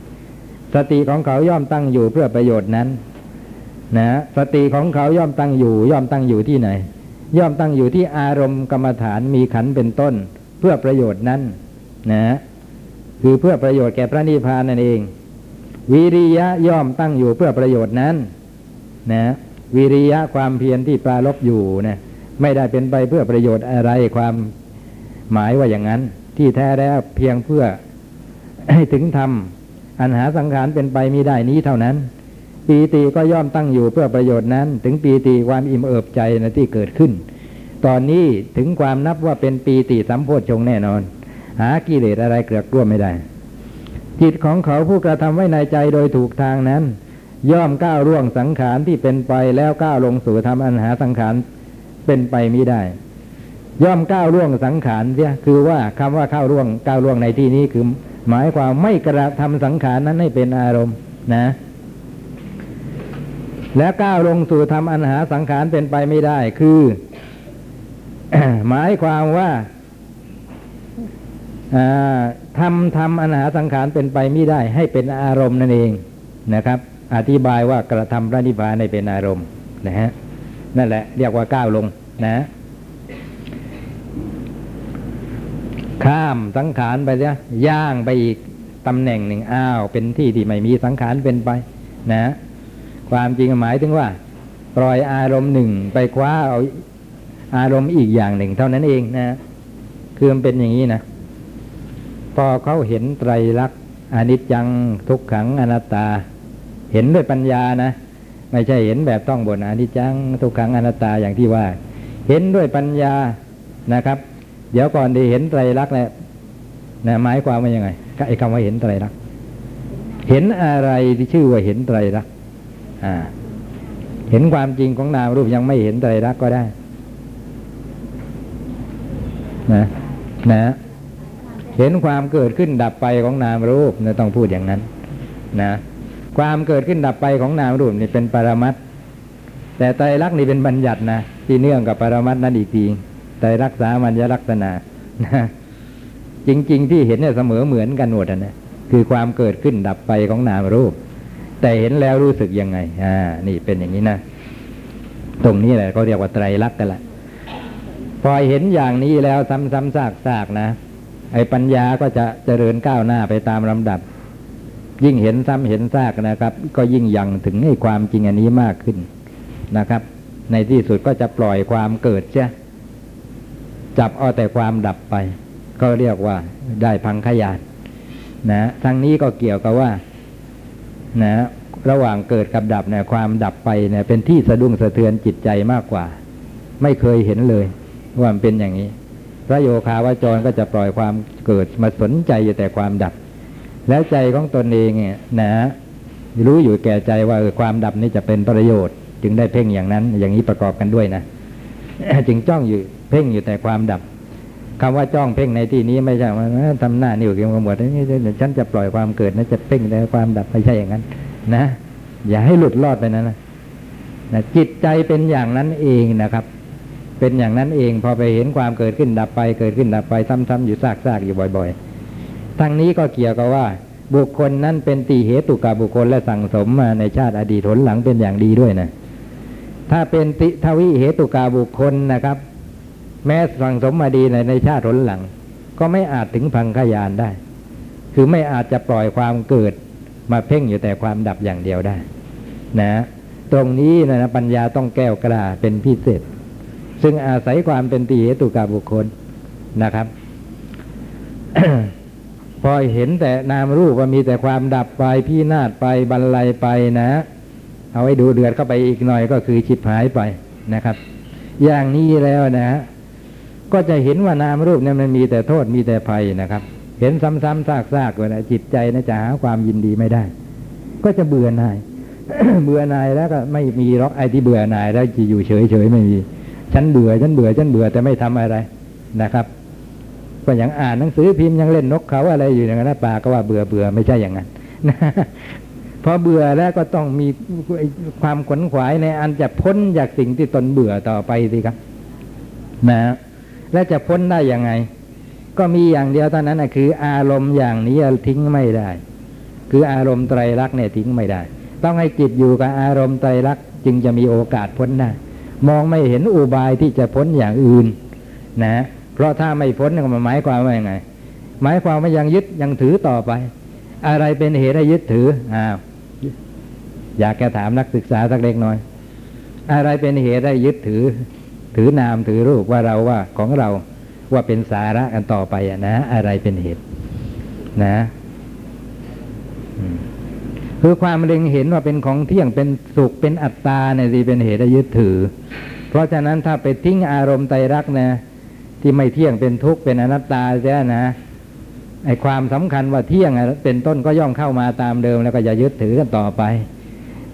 สติของเขาย่อมตั้งอยู่เพื่อประโยชน์นั้น นะสติของเขาย่อมตั้งอยู่ ย่อมตั้งอยู่ที่ไหน ย่อมตั้งอยู่ที่อารมณ์กรรมฐานมีขันเป็นต้น เพื่อประโยชน์นั้น นะคือเพื่อประโยชน์แก่พระนิพพานนั่นเอง วิริยะย่อมตั้งอยู่เพื่อประโยชน์นั้น นะวิริยะความเพียรที่ปรารบอยู่นะไม่ได้เป็นไปเพื่อประโยชน์อะไรความหมายว่าอย่างนั้น ที่แท้แล้วเพียงเพื่อให้ถึงธรรมอันหาสังขารเป็นไปมิได้นี้เท่านั้น ปีติก็ย่อมตั้งอยู่เพื่อประโยชน์นั้น ถึงปีติความอิ่มเอิบใจนะที่เกิดขึ้น ตอนนี้ถึงความนับว่าเป็นปีติสัมโพชฌงแน่นอน หากิเลสอะไรเกลือกกลัวไม่ได้ จิตของเขาผู้กระทำไว้ในใจโดยถูกทางนั้น ย่อมก้าวล่วงสังขารที่เป็นไปแล้วก้าวลงสู่ธรรมอันหาสังขารเป็นไปมิได้ ย่อมก้าวล่วงสังขารเสียคือว่าคำว่าก้าวล่วงก้าวล่วงในที่นี้คือ หมายความไม่กระทำสังขารนั้นให้เป็นอารมณ์นะ แล้วก้าวลงสู่ธรรมอันหาสังขารเป็นไปไม่ได้ คือ หมายความว่าทำทำอันหาสังขารเป็นไปไม่ได้ ให้เป็นอารมณ์นั่นเองนะครับ อธิบายว่ากระทำพระนิพพานให้เป็นอารมณ์นะฮะนั่นแหละเรียกว่าก้าวลงนะข้ามสังขารไปเนี่ยย่างไปอีกตำแหน่งหนึ่งอ้าว เป็นที่ที่ไม่มีสังขารเป็นไป นะ ความจริงหมายถึงว่า ปล่อยอารมณ์หนึ่งไปคว้าเอาอารมณ์อีกอย่างหนึ่ง เท่านั้นเองนะคือมันเป็นอย่างนี้นะพอเขาเห็นไตรลักษณ์อนิจจังทุกขังอนัตตา เห็นด้วยปัญญานะ ไม่ใช่เห็นแบบต้องบนอนิจจังทุกขังอนัตตาอย่างที่ว่า เห็นด้วยปัญญานะครับ เดี๋ยวก่อนที่เห็นไตรลักษณ์แล้วนะหมายความว่ายังไงไอ้คำว่าเห็นไตรลักษณ์เห็นอะไรที่ชื่อว่าเห็นไตรลักษณ์อ่า เห็นความจริงของนามรูปยังไม่เห็นไตรลักษณ์ก็ได้ นะ นะเห็นความเกิดขึ้นดับไปของนามรูปนะต้องพูดอย่างนั้น นะ ความเกิดขึ้นดับไปของนามรูปนี่เป็นปรมัตแต่ไตรลักษณ์นี่เป็นบัญญัตินะที่เนื่องกับปรมัตนั้นอีกทีไตรลักษามัญญลักษณะนะจริง ๆ ที่เห็นเนี่ยเสมอเหมือนกันหมดนะคือความเกิดขึ้นดับไปของนามรูป แต่เห็นแล้วรู้สึกยังไง อ่า นี่เป็นอย่างนี้นะตรงนี้แหละเขาเรียกว่าไตรลักษณ์กันละพอเห็นอย่างนี้แล้วซ้ำๆซากๆนะไอ้ปัญญาก็จะเจริญก้าวหน้าไปตามลำดับ ยิ่งเห็นซ้ำเห็นซากนะครับ ก็ยิ่งยังถึงให้ความจริงอันนี้มากขึ้นนะครับ ในที่สุดก็จะปล่อยความเกิดเช่จับเอาแต่ความดับไป ก็เรียกว่าได้พังขยานนะทั้งนี้ก็เกี่ยวกับว่า นะ ระหว่างเกิดกับดับเนี่ยความดับไปเนี่ยเป็นที่สะดุ้งสะเทือนจิตใจมากกว่า ไม่เคยเห็นเลย ว่ามันเป็นอย่างนี้ พระโยคาวาจรก็จะปล่อยความเกิดมาสนใจอยู่แต่ความดับ แล้วใจของตนเองเนี่ยนะรู้อยู่แก่ใจว่าเออความดับนี้จะเป็นประโยชน์ จึงได้เพ่งอย่างนั้น อย่างนี้ประกอบกันด้วยนะจึงจ้องอยู่เพ่งอยู่แต่ความดับคำว่าจ้องเพ่งในที่นี้ไม่ใช่ว่าเอ้อทำหน้านิ้วเกี่ยวกับหมดนี่ฉันจะปล่อยความเกิดนะจะเพ่งแต่ความดับไม่ใช่อย่างนั้น นะ อย่าให้หลุดรอดไปนะนะนะจิตใจเป็นอย่างนั้นเองนะครับ เป็นอย่างนั้นเองพอไปเห็นความเกิดขึ้นดับไป เกิดขึ้นดับไปซ้ำๆอยู่ซากๆอยู่บ่อย ๆ ทั้งนี้ก็เกี่ยวกับว่า บุคคลนั้นเป็นตีเหตุกับบุคคลและสั่งสมมาในชาติอดีตหนหลังเป็นอย่างดีด้วยนะ ถ้าเป็นติทวิเหตุกาบุคคลนะครับ แม้สั่งสมมาดีในในชาติหนหลัง ก็ไม่อาจถึงพังขยานได้ คือไม่อาจจะปล่อยความเกิดมาเพ่งอยู่แต่ความดับอย่างเดียวได้ นะ ตรงนี้นะนะปัญญาต้องแก้วกล้าเป็นพิเศษ ซึ่งอาศัยความเป็นตีเหตุกาบุคคลนะครับ พอเห็นแต่นามรูปว่ามีแต่ความดับไปพินาศไปบรรลัยไปนะ เอาไว้ดูเดือดเข้าไปอีกหน่อยก็คือฉิบหายไปนะครับ อย่างนี้แล้วนะฮะก็จะเห็นว่านามรูปเนี่ยมันมีแต่โทษมีแต่ภัยนะครับ เห็นซ้ำๆซากๆเลยนะจิตใจนะจะหาความยินดีไม่ได้ ก็จะเบื่อหน่ายเบื่อหน่ายแล้วก็ไม่มีรอกไอ้ที่เบื่อหน่ายแล้วจะอยู่เฉยๆไม่มีฉันเบื่อฉันเบื่อฉันเบื่อแต่ไม่ทำอะไรนะครับ ก็ย่างอ่านหนังสือพิมพ์ยังเล่นนกเขาอะไรอยู่อย่างนั้นนะปาก็ว่าเบื่อเบื่อไม่ใช่อย่างนั้นพอเบื่อแล้วก็ต้องมีความขวนขวายในอันจะพ้นจากสิ่งที่ตนเบื่อต่อไปสิครับ นะ และจะพ้นได้ยังไง ก็มีอย่างเดียวเท่านั้นนะคือ อารมณ์อย่างนี้ทิ้งไม่ได้ คืออารมณ์ไตรลักษณ์เนี่ยทิ้งไม่ได้ ต้องให้จิตอยู่กับอารมณ์ไตรลักษณ์จึงจะมีโอกาสพ้นได้มองไม่เห็นอุบายที่จะพ้นอย่างอื่น นะ เพราะถ้าไม่พ้นก็หมายความว่ายังไง หมายความว่ายังยึดยังถือต่อไป อะไรเป็นเหตุให้ยึดถืออ้าวอยากจะถามนักศึกษาสักเล็กน้อย อะไรเป็นเหตุให้ยึดถือ ถือนามถือรูปว่าเราว่าของเราว่าเป็นสาระกันต่อไปอะนะ อะไรเป็นเหตุ นะคือความเล็งเห็นว่าเป็นของเที่ยงเป็นสุขเป็นอัตตาเนี่ยสิเป็นเหตุให้ยึดถือ เพราะฉะนั้นถ้าไปทิ้งอารมณ์ไตรักษณ์นะ ที่ไม่เที่ยงเป็นทุกข์เป็นอนัตตาเสียนะไอความสำคัญว่าเที่ยงอะเป็นต้นก็ย่อมเข้ามาตามเดิมแล้วก็อย่ายึดถือกันต่อไป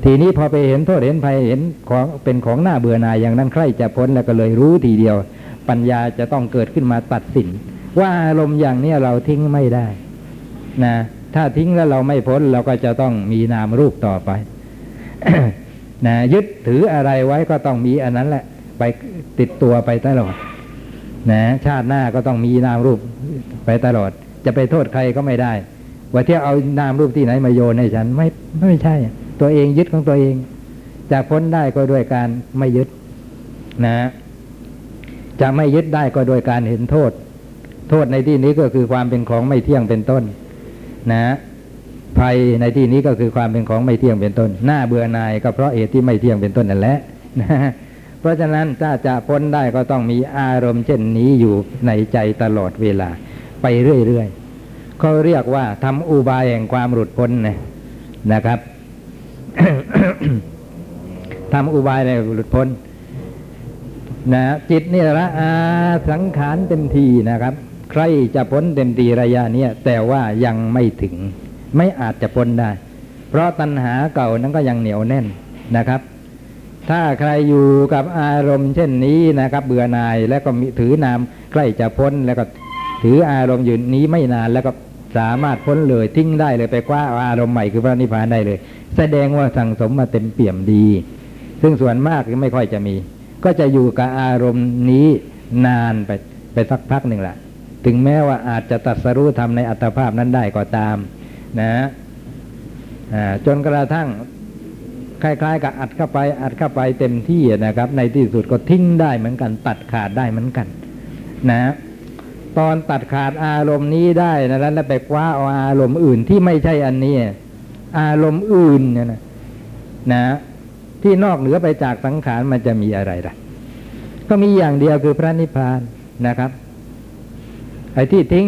ทีนี้พอไปเห็นโทษเห็นภัยเห็นของเป็นของหน้าเบื่อหน่ายอย่างนั้นใครจะพ้นแล้วก็เลยรู้ทีเดียว ปัญญาจะต้องเกิดขึ้นมาตัดสิน ว่าอารมณ์อย่างนี้เราทิ้งไม่ได้นะถ้าทิ้งแล้วเราไม่พ้นเราก็จะต้องมีนามรูปต่อไปนะยึดถืออะไรไว้ก็ต้องมีอันนั้นแหละ ไปติดตัวไปตลอด นะชาติหน้าก็ต้องมีนามรูปไปตลอด จะไปโทษใครก็ไม่ได้ ว่าเที่ยวเอานามรูปที่ไหนมาโยนให้ฉันไม่ไม่ใช่ ตัวเองยึดของตัวเอง จะพ้นได้ก็ด้วยการไม่ยึดนะ จะไม่ยึดได้ก็โดยการเห็นโทษ โทษในที่นี้ก็คือความเป็นของไม่เที่ยงเป็นต้น นะภัยในที่นี้ก็คือความเป็นของไม่เที่ยงเป็นต้น หน้าเบื่อหน่ายก็เพราะเหตุที่ไม่เที่ยงเป็นต้นนั่นแหละนะ เพราะฉะนั้นถ้าจะพ้นได้ก็ต้องมีอารมณ์เช่นนี้อยู่ในใจตลอดเวลา ไปเรื่อยๆเขาเรียกว่าทำอุบายแห่งความหลุดพ้นนะนะครับทำอุบายในหลุดพ้นนะจิตนี่ละอาสังขารเต็มทีนะครับ ใครจะพ้นเต็มทีระยะเนี้ยแต่ว่ายังไม่ถึง ไม่อาจจะพ้นได้ เพราะตัณหาเก่านั้นก็ยังเหนียวแน่นนะครับ ถ้าใครอยู่กับอารมณ์เช่นนี้นะครับ เบื่อหน่ายแล้วก็มีถือนามใกล้จะพ้นแล้วก็ถืออารมณ์อยู่นี้ไม่นานแล้วก็สามารถพ้นเลยทิ้งได้เลยไปคว้าอารมณ์ใหม่คือพระนิพพานได้เลย แสดงว่าสั่งสมมาเต็มเปี่ยมดี ซึ่งส่วนมากไม่ค่อยจะมี ก็จะอยู่กับอารมณ์นี้นานไปไปสักพักหนึ่งแหละถึงแม้ว่าอาจจะตัดสรู้ทำในอัตภาพนั้นได้ก็ตาม นะอ่าจนกระทั่ง คล้ายๆ กับอัดเข้าไป อัดเข้าไปเต็มที่นะครับ ในที่สุดก็ทิ้งได้เหมือนกัน ตัดขาดได้เหมือนกัน นะ ตอนตัดขาดอารมณ์นี้ได้นะแล้วไปคว้าเอาอารมณ์อื่นที่ไม่ใช่อันนี้ อารมณ์อื่นเนี่ยนะนะ ที่นอกเหนือไปจากสังขารมันจะมีอะไรล่ะ ก็มีอย่างเดียวคือพระนิพพานนะครับไอ้ที่ทิ้ง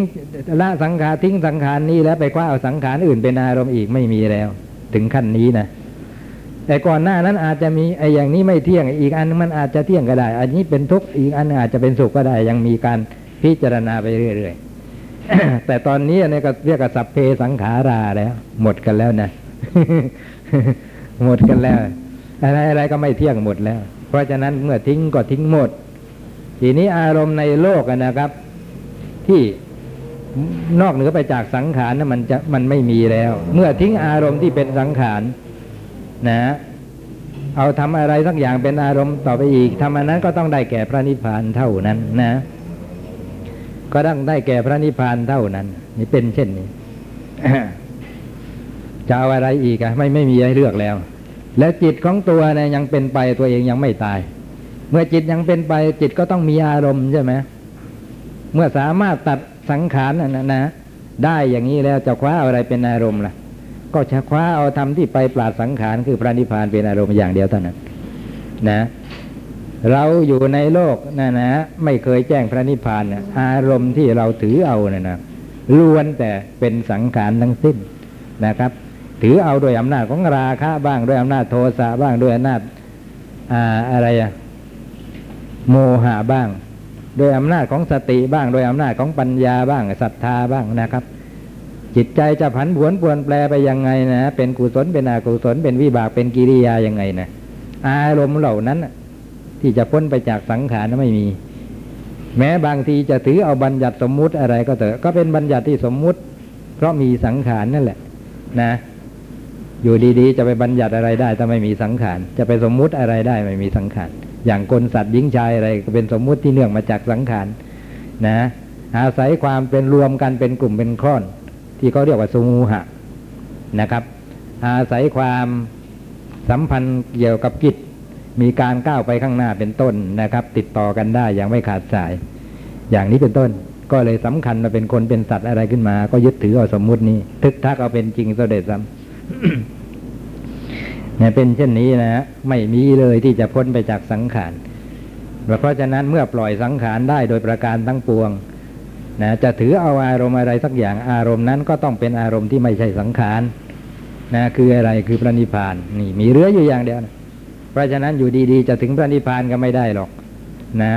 ละสังขารทิ้งสังขารนี้แล้วไปคว้าเอาสังขารอื่นเป็นอารมณ์อีกไม่มีแล้ว ถึงขั้นนี้นะ แต่ก่อนหน้านั้นอาจจะมีไอ้อย่างนี้ไม่เที่ยง อีกอันมันอาจจะเที่ยงก็ได้ อันนี้เป็นทุกข์อีกอันอาจจะเป็นสุขก็ได้ ยังมีการพิจารณาไปเรื่อยๆแต่ตอนนี้เนี่ยก็เรียกว่าสัพเพสังขาราแล้ว หมดกันแล้วนะหมดกันแล้ว อะไรอะไรก็ไม่เที่ยงหมดแล้ว เพราะฉะนั้นเมื่อทิ้งก็ทิ้งหมด ทีนี้อารมณ์ในโลกนะครับ ที่นอกเหนือไปจากสังขารนะมันจะมันไม่มีแล้ว เมื่อทิ้งอารมณ์ที่เป็นสังขาร นะเอาทำอะไรสักอย่างเป็นอารมณ์ต่อไปอีกทำอันนั้นก็ต้องได้แก่พระนิพพานเท่านั้นนะ ก็ต้องได้แก่พระนิพพานเท่านั้น นี่เป็นเช่นนี้จะเอาอะไรอีกอะไม่ไม่มีให้เลือกแล้ว แล้วจิตของตัวเนี่ยยังเป็นไปตัวเองยังไม่ตาย เมื่อจิตยังเป็นไป จิตก็ต้องมีอารมณ์ใช่ไหมเมื่อสามารถตัดสังขารนะนะนะได้อย่างนี้แล้วจะคว้าอะไรเป็นอารมณ์ล่ะ ก็จะคว้าเอาธรรมที่ไปปราดสังขารคือพระนิพพานเป็นอารมณ์อย่างเดียวเท่านั้นนะเราอยู่ในโลกนะนะ ไม่เคยแจ้งพระนิพพานนะอารมณ์ที่เราถือเอานะนะล้วนแต่เป็นสังขารทั้งสิ้นนะครับ ถือเอาโดยอำนาจของราคะบ้างด้วยอำนาจโทสะบ้างด้วยอำนาจอ่าอะไรอะโมหะบ้าง โดยอำนาจของสติบ้าง โดยอำนาจของปัญญาบ้างศรัทธาบ้างนะครับ จิตใจจะผันผวนปวนแปรไปยังไงนะ เป็นกุศลเป็นอกุศลเป็นวิบากเป็นกิริยายังไงนะอารมณ์เหล่านั้นที่จะพ้นไปจากสังขารนั้นไม่มี แม้บางทีจะถือเอาบัญญัติสมมุติอะไรก็เถอะก็เป็นบัญญัติที่สมมุติ เพราะมีสังขารนั่นแหละ นะ อยู่ดีๆจะไปบัญญัติอะไรได้ถ้าไม่มีสังขาร จะไปสมมุติอะไรได้ไม่มีสังขารอย่างคนสัตว์หญิงชายอะไรก็เป็นสมมุติที่เนื่องมาจากสังขารนะอาศัยความเป็นรวมกันเป็นกลุ่มเป็นคร่อน ที่เขาเรียกว่าสมูหะนะครับ อาศัยความสัมพันธ์เกี่ยวกับกิจ มีการก้าวไปข้างหน้าเป็นต้นนะครับ ติดต่อกันได้อย่างไม่ขาดสาย อย่างนี้เป็นต้น ก็เลยสำคัญมาเป็นคนเป็นสัตว์อะไรขึ้นมา ก็ยึดถือเอาสมมุตินี้ ทึกทักเอาเป็นจริงเสด็จซ้ำเนี่ยเป็นเช่นนี้นะฮะไม่มีเลยที่จะพ้นไปจากสังขารเพราะฉะนั้นเมื่อปล่อยสังขารได้โดยประการทั้งปวง นะจะถือเอาอารมณ์อะไรสักอย่างอารมณ์นั้นก็ต้องเป็นอารมณ์ที่ไม่ใช่สังขารนะคืออะไรคือพระนิพพานนี่มีเหลืออยู่อย่างเดียวนะเพราะฉะนั้นอยู่ดีๆ จะถึงพระนิพพานก็ไม่ได้หรอกนะ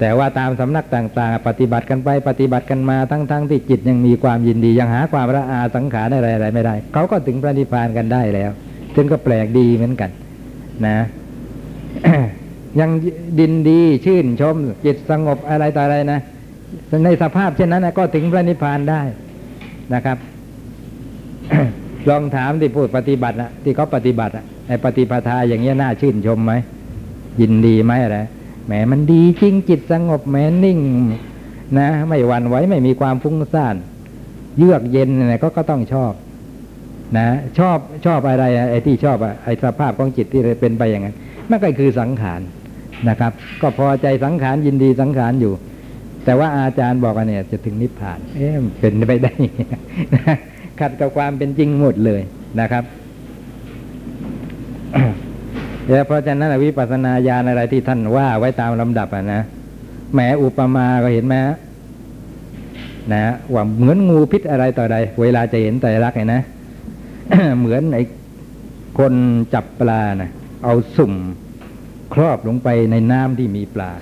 แต่ว่าตามสำนักต่างๆ ปฏิบัติกันไปปฏิบัติกันมาทั้งๆที่จิตยังมีความยินดียังหาความละอาสังขารอะไรๆไม่ได้เขาก็ถึงพระนิพพานกันได้แล้วซึ่งก็แปลกดีเหมือนกันนะยังดินดีชื่นชมจิตสงบอะไรต่ออะไรนะ ในสภาพเช่นนั้นก็ถึงพระนิพพานได้นะครับ ลองถามที่พูดปฏิบัตินะที่เขาปฏิบัติอะในปฏิปทาอย่างเงี้ยน่าชื่นชมไหมยินดีไหมอะไรแหมมันดีจริงจิตสงบแหมนิ่ง นะ ไม่หวั่นไหวไม่มีความฟุ้งซ่านเยือกเย็นอะไรก็ก็ต้องชอบ นะ ชอบชอบอะไรไอ้ที่ชอบไอ้สภาพของจิตที่เป็นไปอย่างนั้นมันก็คือสังขารนะครับ ก็พอใจสังขารยินดีสังขารอยู่ แต่ว่าอาจารย์บอกว่าเนี่ย จะถึงนิพพาน เอ๊ะเป็นไปได้ ขัดกับความเป็นจริงหมดเลยนะครับแล้วเพราะฉะนั้นวิปัสสนาญาณอะไรที่ท่านว่าไว้ตามลำดับอะนะแหมอุปมาก็เห็นไหมนะว่าเหมือนงูพิษอะไรต่อใด เวลาจะเห็นแต่รักไงนะเหมือนไอ้คนจับปลานะเอาสุ่มครอบลงไปในน้ำที่มีปลา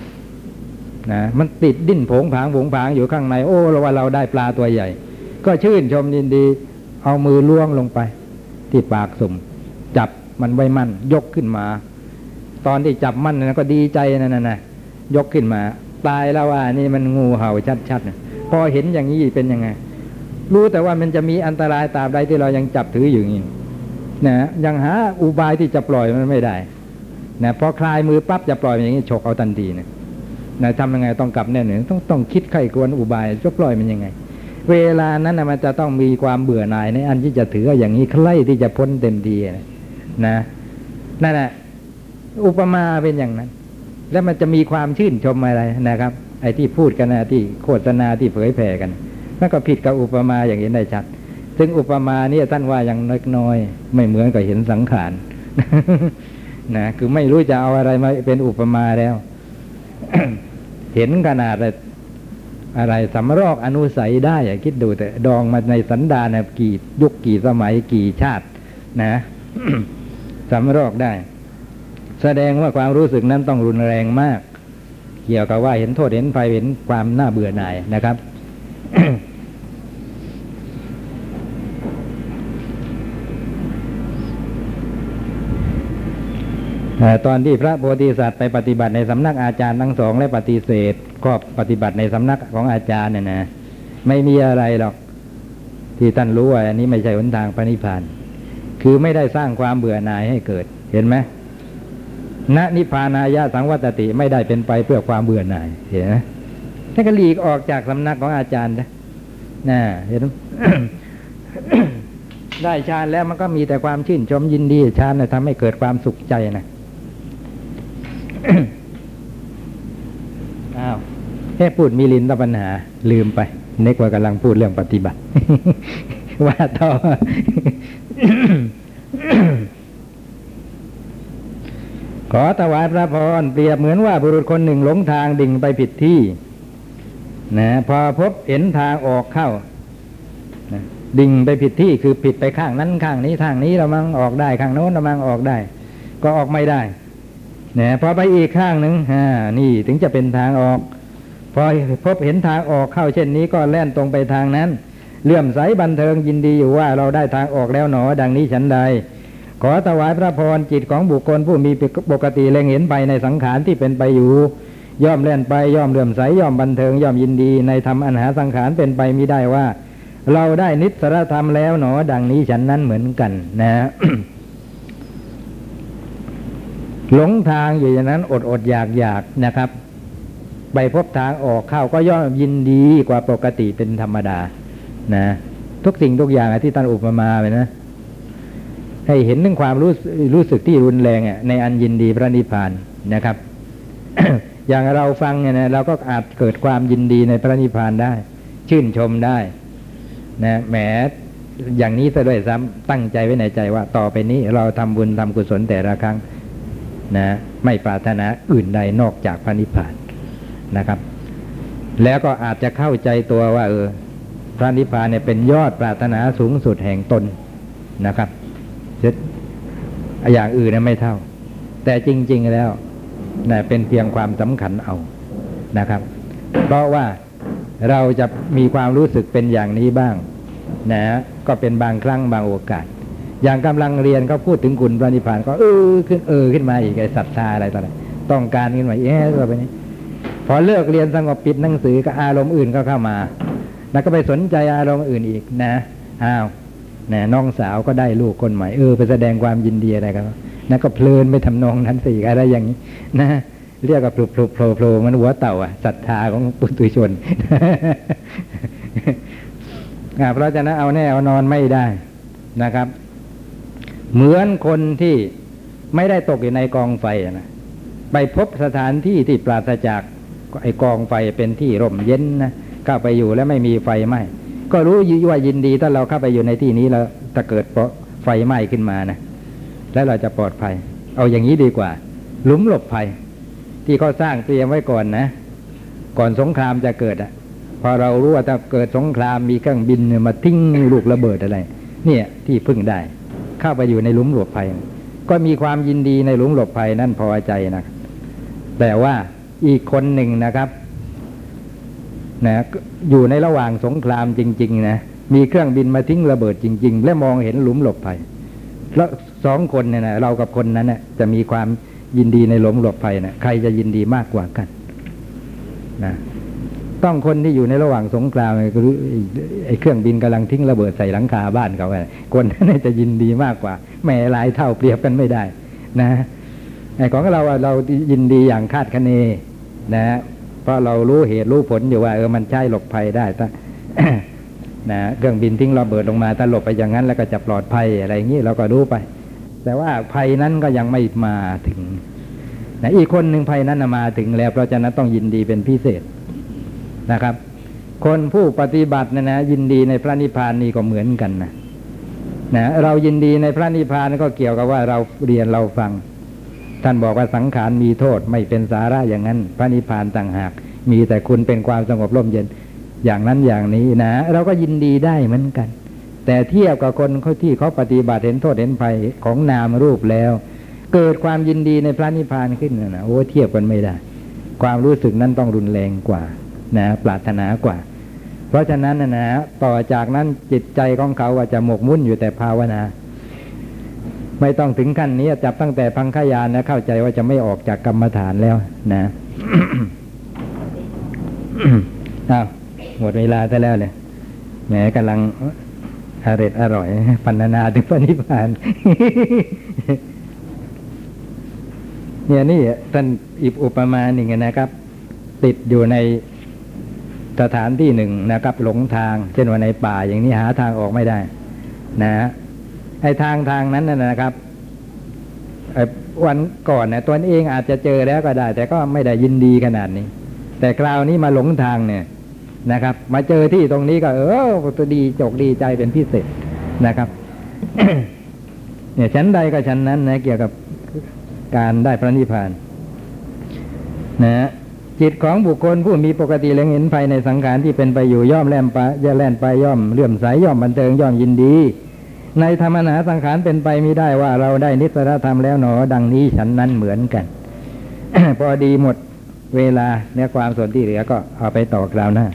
นะมันติดดิ้นผงผางผงผางอยู่ข้างใน โอ้เราว่าเราได้ปลาตัวใหญ่ ก็ชื่นชมยินดี เอามือล่วงลงไป ที่ปากสุ่ม จับมันไว้มั่น ยกขึ้นมา ตอนที่จับมั่นนะก็ดีใจนั่นนะนะยกขึ้นมา ตายแล้วว่านี่มันงูเห่าชัดๆนะพอเห็นอย่างนี้เป็นยังไง รู้แต่ว่ามันจะมีอันตรายตาบใดที่เรายังจับถืออยู่อย่นี้นะยังหาอุบายที่จะปล่อยมันไม่ได้นะพอคลายมือปั๊บจะปล่อยอย่างนี้ฉกเอาทันทีนะ นะทำยังไงต้องกลับแน่หนึ่งต้องต้องคิดไข้ควรอุบายจะปล่อยมันยังไง เวลานั้นนะมันจะต้องมีความเบื่อหน่ายในอันที่จะถืออย่างนี้ใครที่จะพ้นเต็มทีนะนั่นแหละอุปมาเป็นอย่างนั้น แล้วมันจะมีความชื่นชมอะไรนะครับ ไอ้ที่พูดกันนะที่โฆษณาที่เผยแผ่กันมันก็ผิดกับอุปมาอย่างนี้ได้ชัด ซึ่งอุปมาเนี่ยท่านว่าอย่างน้อยๆไม่เหมือนกับเห็นสังขารนะคือไม่รู้จะเอาอะไรมาเป็นอุปมาแล้ว เห็นขนาดอะไรสำรอกอนุสัยได้อะคิดดูแต่ดองมาในสันดานกี่ยุคกี่สมัยกี่ชาติ นะสำรอกได้ แสดงว่าความรู้สึกนั้นต้องรุนแรงมาก เกี่ยวกับว่าเห็นโทษเห็นภัยเห็นความน่าเบื่อหน่ายนะครับ เอ่อ ตอนที่พระโพธิสัตว์ไปปฏิบัติในสำนักอาจารย์ทั้งสองและปฏิเสธก็ปฏิบัติในสำนักของอาจารย์เนี่ยนะไม่มีอะไรหรอก ที่ท่านรู้ว่าอันนี้ไม่ใช่หนทางพระนิพพาน คือไม่ได้สร้างความเบื่อหน่ายให้เกิดเห็นไหมณนิพพานายะสังวัตติไม่ได้เป็นไปเพื่อความเบื่อหน่ายเห็นไหมท่านก็หลีกออกจากสำนักของอาจารย์นะน่ะเห็นได้ฌานแล้วมันก็มีแต่ความชื่นชมยินดีฌานนะทำให้เกิดความสุขใจนะ อ้าวแค่พูดมีลินตปัญหา ลืมไปนึกว่ากำลังพูดเรื่องปฏิบัติ ว่าต่อขอถวายพระพรเปรียบเหมือนว่าบุรุษคนหนึ่งหลงทางดิ่งไปผิดที่นะพอพบเห็นทางออกเข้านะดิ่งไปผิดที่คือผิดไปข้างนั้นข้างนี้ทางนี้เรามังออกได้ข้างโน้นเรามังออกได้ ก็ออกไม่ได้ นะพอไปอีกข้างหนึ่งอ่านี่ถึงจะเป็นทางออก พอพบเห็นทางออกเข้าเช่นนี้ก็แล่นตรงไปทางนั้นเลื่อมใสบันเทิงยินดีอยู่ว่าเราได้ทางออกแล้วหนอ ดังนี้ฉันใด ขอถวายพระพรจิตของบุคคลผู้มีปกติเล็งเห็นไปในสังขารที่เป็นไปอยู่ ย่อมเล่นไปย่อมเลื่อมใสย่อมบันเทิงย่อมยินดีในธรรมอันหาสังขารเป็นไปมิได้ว่า เราได้นิสรธรรมแล้วหนอ ดังนี้ฉันนั้นเหมือนกันนะ หลงทางอยู่อย่างนั้นอดอดอยากอยากนะครับ ไปพบทางออกเข้าก็ย่อมยินดีกว่าปกติเป็นธรรมดา นะ ทุกสิ่งทุกอย่างที่ท่านอุปมาไปนะ ให้เห็นถึงความรู้รู้สึกที่รุนแรงอะในอันยินดีพระนิพพานนะครับ อย่างเราฟังเนี่ยนะเราก็อาจเกิดความยินดีในพระนิพพานได้ ชื่นชมได้ นะแหมอย่างนี้ซะด้วยซ้ำตั้งใจไว้ในใจว่า ต่อไปนี้เราทำบุญทำกุศลแต่ละครั้ง นะไม่ปรารถนาอื่นใดนอกจากพระนิพพานนะครับ แล้วก็อาจจะเข้าใจตัวว่า เออ พระนิพพานเนี่ยเป็นยอดปรารถนาสูงสุดแห่งตนนะครับอย่างอื่นนะไม่เท่า แต่จริง ๆแล้วนะเป็นเพียงความสำคัญเอานะครับ เพราะว่าเราจะมีความรู้สึกเป็นอย่างนี้บ้าง นะ ก็เป็นบางครั้งบางโอกาส อย่างกำลังเรียนก็พูดถึงคุณพระนิพพานก็เออขึ้นเออขึ้นมาอีกไอ้ศรัทธาอะไรต่ออะไรต้องการขึ้นมาเอ๊ะต่อไปนี้ พอเลิกเรียนสงบปิดหนังสือก็อารมณ์อื่นก็เข้ามา แล้วก็ไปสนใจอารมณ์อื่นอีกนะอ้าวนะน้องสาวก็ได้ลูกคนใหม่เออไปแสดงความยินดีอะไรกันนั่นก็เพลินไปทำนองนั้นสิอะไรอย่างนี้ นะเรียกกับพลุพลุโผล่โผล่มันหัวเต่าอะศรัทธาของปุถุชนเพราะฉะนั้นเอาแน่เอานอนไม่ได้นะครับ เหมือนคนที่ไม่ได้ตกอยู่ในกองไฟนะไปพบสถานที่ที่ปราศจากไอกองไฟเป็นที่ร่มเย็นนะเข้าไปอยู่แล้วไม่มีไฟไหม้ก็รู้ว่ายินดีถ้าเราเข้าไปอยู่ในที่นี้แล้วถ้าเกิดไฟไหม้ขึ้นมานะแล้วเราจะปลอดภัย เอาอย่างนี้ดีกว่า หลุมหลบภัย ที่เขาสร้างเตรียมไว้ก่อนนะ ก่อนสงครามจะเกิดอะ พอเรารู้ว่าถ้าเกิดสงครามมีเครื่องบินมาทิ้งลูกระเบิดอะไร เนี่ยที่พึ่งได้ เข้าไปอยู่ในหลุมหลบภัย ก็มีความยินดีในหลุมหลบภัยนั่นพอใจนะแต่ว่าอีกคนหนึ่งนะครับนะอยู่ในระหว่างสงครามจริง ๆ นะมีเครื่องบินมาทิ้งระเบิดจริง ๆ และมองเห็นหลุมหลบภัยแล้วสองคนเนี่ยนะเรากับคนนั้นนะจะมีความยินดีในหลุมหลบภัยนะใครจะยินดีมากกว่ากันนะ ต้องคนที่อยู่ในระหว่างสงครามคือไอ้เครื่องบินกำลังทิ้งระเบิดใส่หลังคาบ้านเขาไงคนนั้นจะยินดีมากกว่าแม่หลายเท่าเปรียบกันไม่ได้ นะไอ้ของเราเรายินดีอย่างคาดคะเนนะเพราะเรารู้เหตุรู้ผลอยู่ว่าเออมันใช่หลบภัยได้ถ้านะเครื่องบินทิ้งระเบิดลงมาถ้าหลบไปอย่างนั้นแล้วก็จะปลอดภัยอะไรอย่างนี้เราก็รู้ไป แต่ว่าภัยนั้นก็ยังไม่มาถึงนะอีกคนหนึ่งภัยนั้นมาถึงแล้วเพราะฉะนั้นต้องยินดีเป็นพิเศษ นะครับ คนผู้ปฏิบัตินะนะยินดีในพระนิพพานนี่ก็เหมือนกันนะนะเรายินดีในพระนิพพานก็เกี่ยวกับว่าเราเรียนเราฟัง ท่านบอกว่าสังขารมีโทษไม่เป็นสาระอย่างนั้น พระนิพพานต่างหาก มีแต่คุณเป็นความสงบร่มเย็นอย่างนั้นอย่างนี้นะ เราก็ยินดีได้เหมือนกัน แต่เทียบกับคนเขาที่เขาปฏิบัติเห็นโทษเห็นภัยของนามรูปแล้ว เกิดความยินดีในพระนิพพานขึ้นนะนะโอ้เทียบกันไม่ได้ ความรู้สึกนั้นต้องรุนแรงกว่า นะปรารถนากว่า เพราะฉะนั้นนะนะต่อจากนั้นจิตใจของเขาว่าจะหมกมุ่นอยู่แต่ภาวนาไม่ต้องถึงขั้นนี้จับตั้งแต่พังขยานนะเข้าใจว่าจะไม่ออกจากกรรมฐานแล้วนะอ้าวหมดเวลาซะแล้วเลยแหมกำลังอร่อยอร่อยพันนาถึงพระนิพพาน เนี่ยนี่ท่านอิบอุปมาหนึ่งนะครับ ติดอยู่ใน สถานที่หนึ่งนะครับ หลงทาง เช่นว่าในป่าอย่างนี้หาทางออกไม่ได้ นะฮะไอ้ทางทางนั้นนะครับไอวันก่อนเนี่ยตัวเองอาจจะเจอแล้วก็ได้ แต่ก็ไม่ได้ยินดีขนาดนี้ แต่คราวนี้มาหลงทางเนี่ยนะครับ มาเจอที่ตรงนี้ก็ เออตัวดีจกดีใจเป็นพิเศษนะครับเนี่ยชั้นใดก็ชั้นนั้นนะ เกี่ยวกับการได้พระนิพพาน นะฮะ จิตของบุคคลผู้มีปกติเล็งเห็นภายในสังขารที่เป็นไปอยู่ย่อมแล่นไปย่อแล่นไปย่อมเลื่อมใสย่อมบันเทิงย่อมยินดี ในธรรมนาสังขารเป็นไปไม่ได้ว่าเราได้นิสรธรรมแล้วหนอ ดังนี้ฉันนั้นเหมือนกัน พอดีหมดเวลาเนื้อความส่วนที่เหลือก็เอาไปต่อคราวหน้า